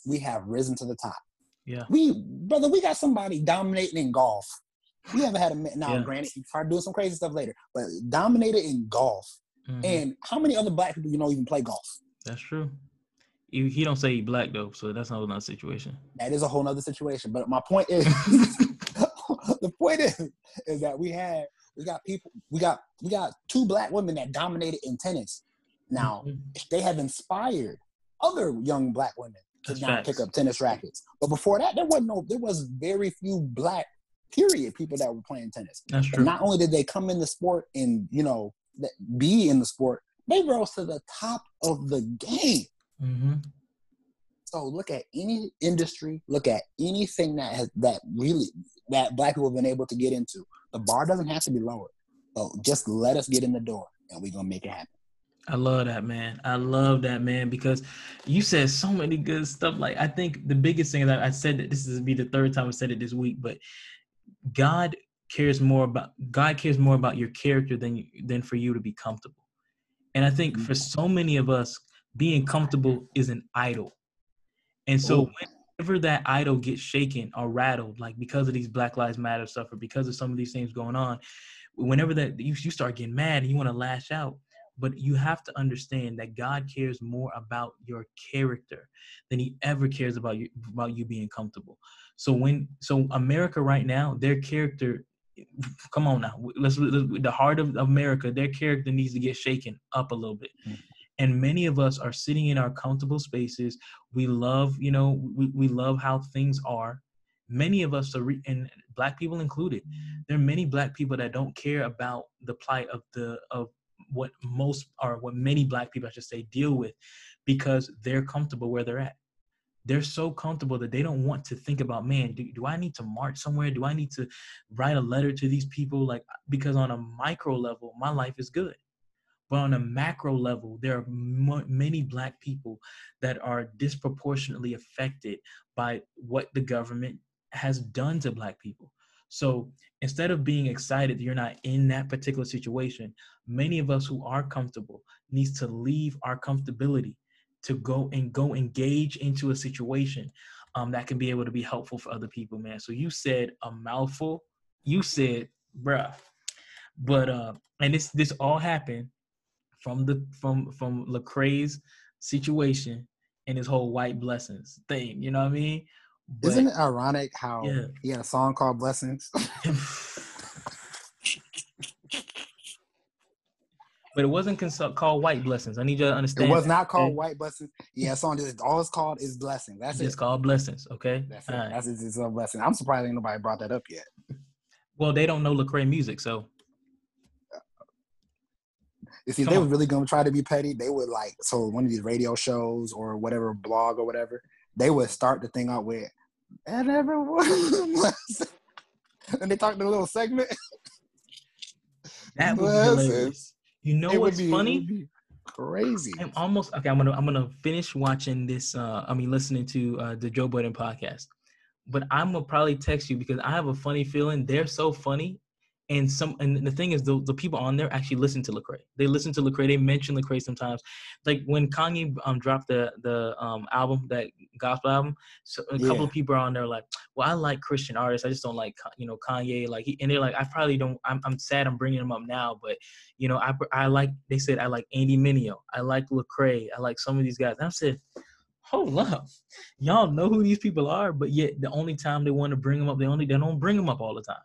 we have risen to the top. Yeah. We brother, we got somebody dominating in golf. We haven't had a ma- now. Yeah. Granted, he started doing some crazy stuff later, but dominated in golf. Mhm. And how many other black people you know even play golf? That's true. He, he don't say he black though, so that's not another situation. That is a whole nother situation. But my point is, [LAUGHS] [LAUGHS] the point is, is that we had we got people we got we got two black women that dominated in tennis. Now Mhm. they have inspired other young black women to That's now facts. pick up tennis rackets. But before that, there wasn't no there was very few black period people that were playing tennis. That's And true. not only did they come in the sport and you know be in the sport, they rose to the top of the game. hmm So look at any industry, look at anything that has that really that black people have been able to get into. The bar doesn't have to be lowered. So just let us get in the door and we're gonna make it happen. I love that man. I love that man because you said so many good stuff. Like I think the biggest thing that I said that this is be the third time I said it this week, but God cares more about God cares more about your character than than for you to be comfortable. And I think for mm-hmm. so many of us, being comfortable is an idol. And so Ooh. whenever that idol gets shaken or rattled, like because of these Black Lives Matter stuff or because of some of these things going on, whenever that you, you start getting mad and you want to lash out, but you have to understand that God cares more about your character than he ever cares about you about you being comfortable. So when so America right now, their character come on now. Let's, let's the heart of America, their character needs to get shaken up a little bit. Mhm. And many of us are sitting in our comfortable spaces. We love, you know, we, we love how things are. Many of us are, re- and black people included, there are many black people that don't care about the plight of the of what most or what many black people I should say deal with because they're comfortable where they're at. They're so comfortable that they don't want to think about, man, do, do I need to march somewhere? Do I need to write a letter to these people? Like because on a micro level, my life is good. But on a macro level, there are mo- many black people that are disproportionately affected by what the government has done to black people. So instead of being excited that you're not in that particular situation, many of us who are comfortable needs to leave our comfortability to go and go engage into a situation um, that can be able to be helpful for other people, man. So you said a mouthful. You said, bruh. But uh, and this this all happened from the from from Lecrae's situation and his whole white blessings thing. You know what I mean? But, Isn't it ironic how Yeah. he had a song called Blessings? [LAUGHS] but it wasn't consult, called white blessings. I need you to understand. It was not called okay? White Blessings. Yeah, a song just all it's called is Blessings. That's it. It's it. called blessings. Okay. That's it. Right. That's it's, it's a blessing. I'm surprised ain't nobody brought that up yet. Well, they don't know Lecrae music, so You see, Come they on. were really gonna try to be petty, they would like so one of these radio shows or whatever blog or whatever, they would start the thing out with and everyone [LAUGHS] [LAUGHS] and they talked in a little segment. that was hilarious. You know It what's be- funny? crazy. I'm almost okay. I'm gonna I'm gonna finish watching this. Uh, I mean, listening to uh, the Joe Budden podcast. But I'm gonna probably text you because I have a funny feeling they're so funny and some and the thing is the, the people on there actually listen to Lecrae. They listen to Lecrae. They mention Lecrae sometimes. Like when Kanye um dropped the the um album that gospel album, so a Yeah. couple of people are on there like, well, I like Christian artists. I just don't like you know Kanye. Like, he, and they're like, I probably don't. I'm I'm sad I'm bringing him up now, but you know, I I like. They said I like Andy Mineo. I like Lecrae. I like some of these guys. And I said. Hold up, y'all know who these people are, but yet the only time they want to bring them up, they only they don't bring them up all the time.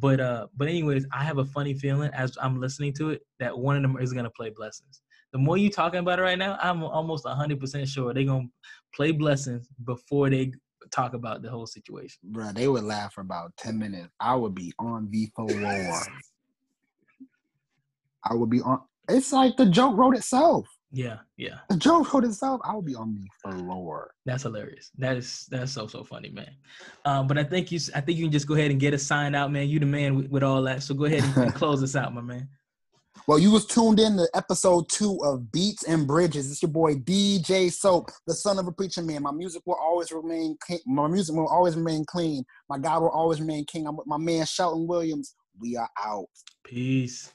But uh, but anyways, I have a funny feeling as I'm listening to it that one of them is gonna play blessings. The more you talking about it right now, I'm almost hundred percent sure they're gonna play blessings before they talk about the whole situation. Bruh, they would laugh for about 10 minutes. I would be on the floor. [LAUGHS] I would be on. It's like the joke wrote itself. Yeah, yeah, The joke wrote itself. I would be on the floor. that's hilarious. That is that's so so funny, man. Um, but I think you I think you can just go ahead and get a sign out, man. You the man with, with all that, so go ahead and, [LAUGHS] close us out, my man. Well, you was tuned in to episode two of Beats and Bridges. It's your boy DJ Soap, the son of a preacher man. My music will always remain. Clean. My music will always remain clean. My God will always remain king. I'm with my man Shelton Williams. We are out. Peace.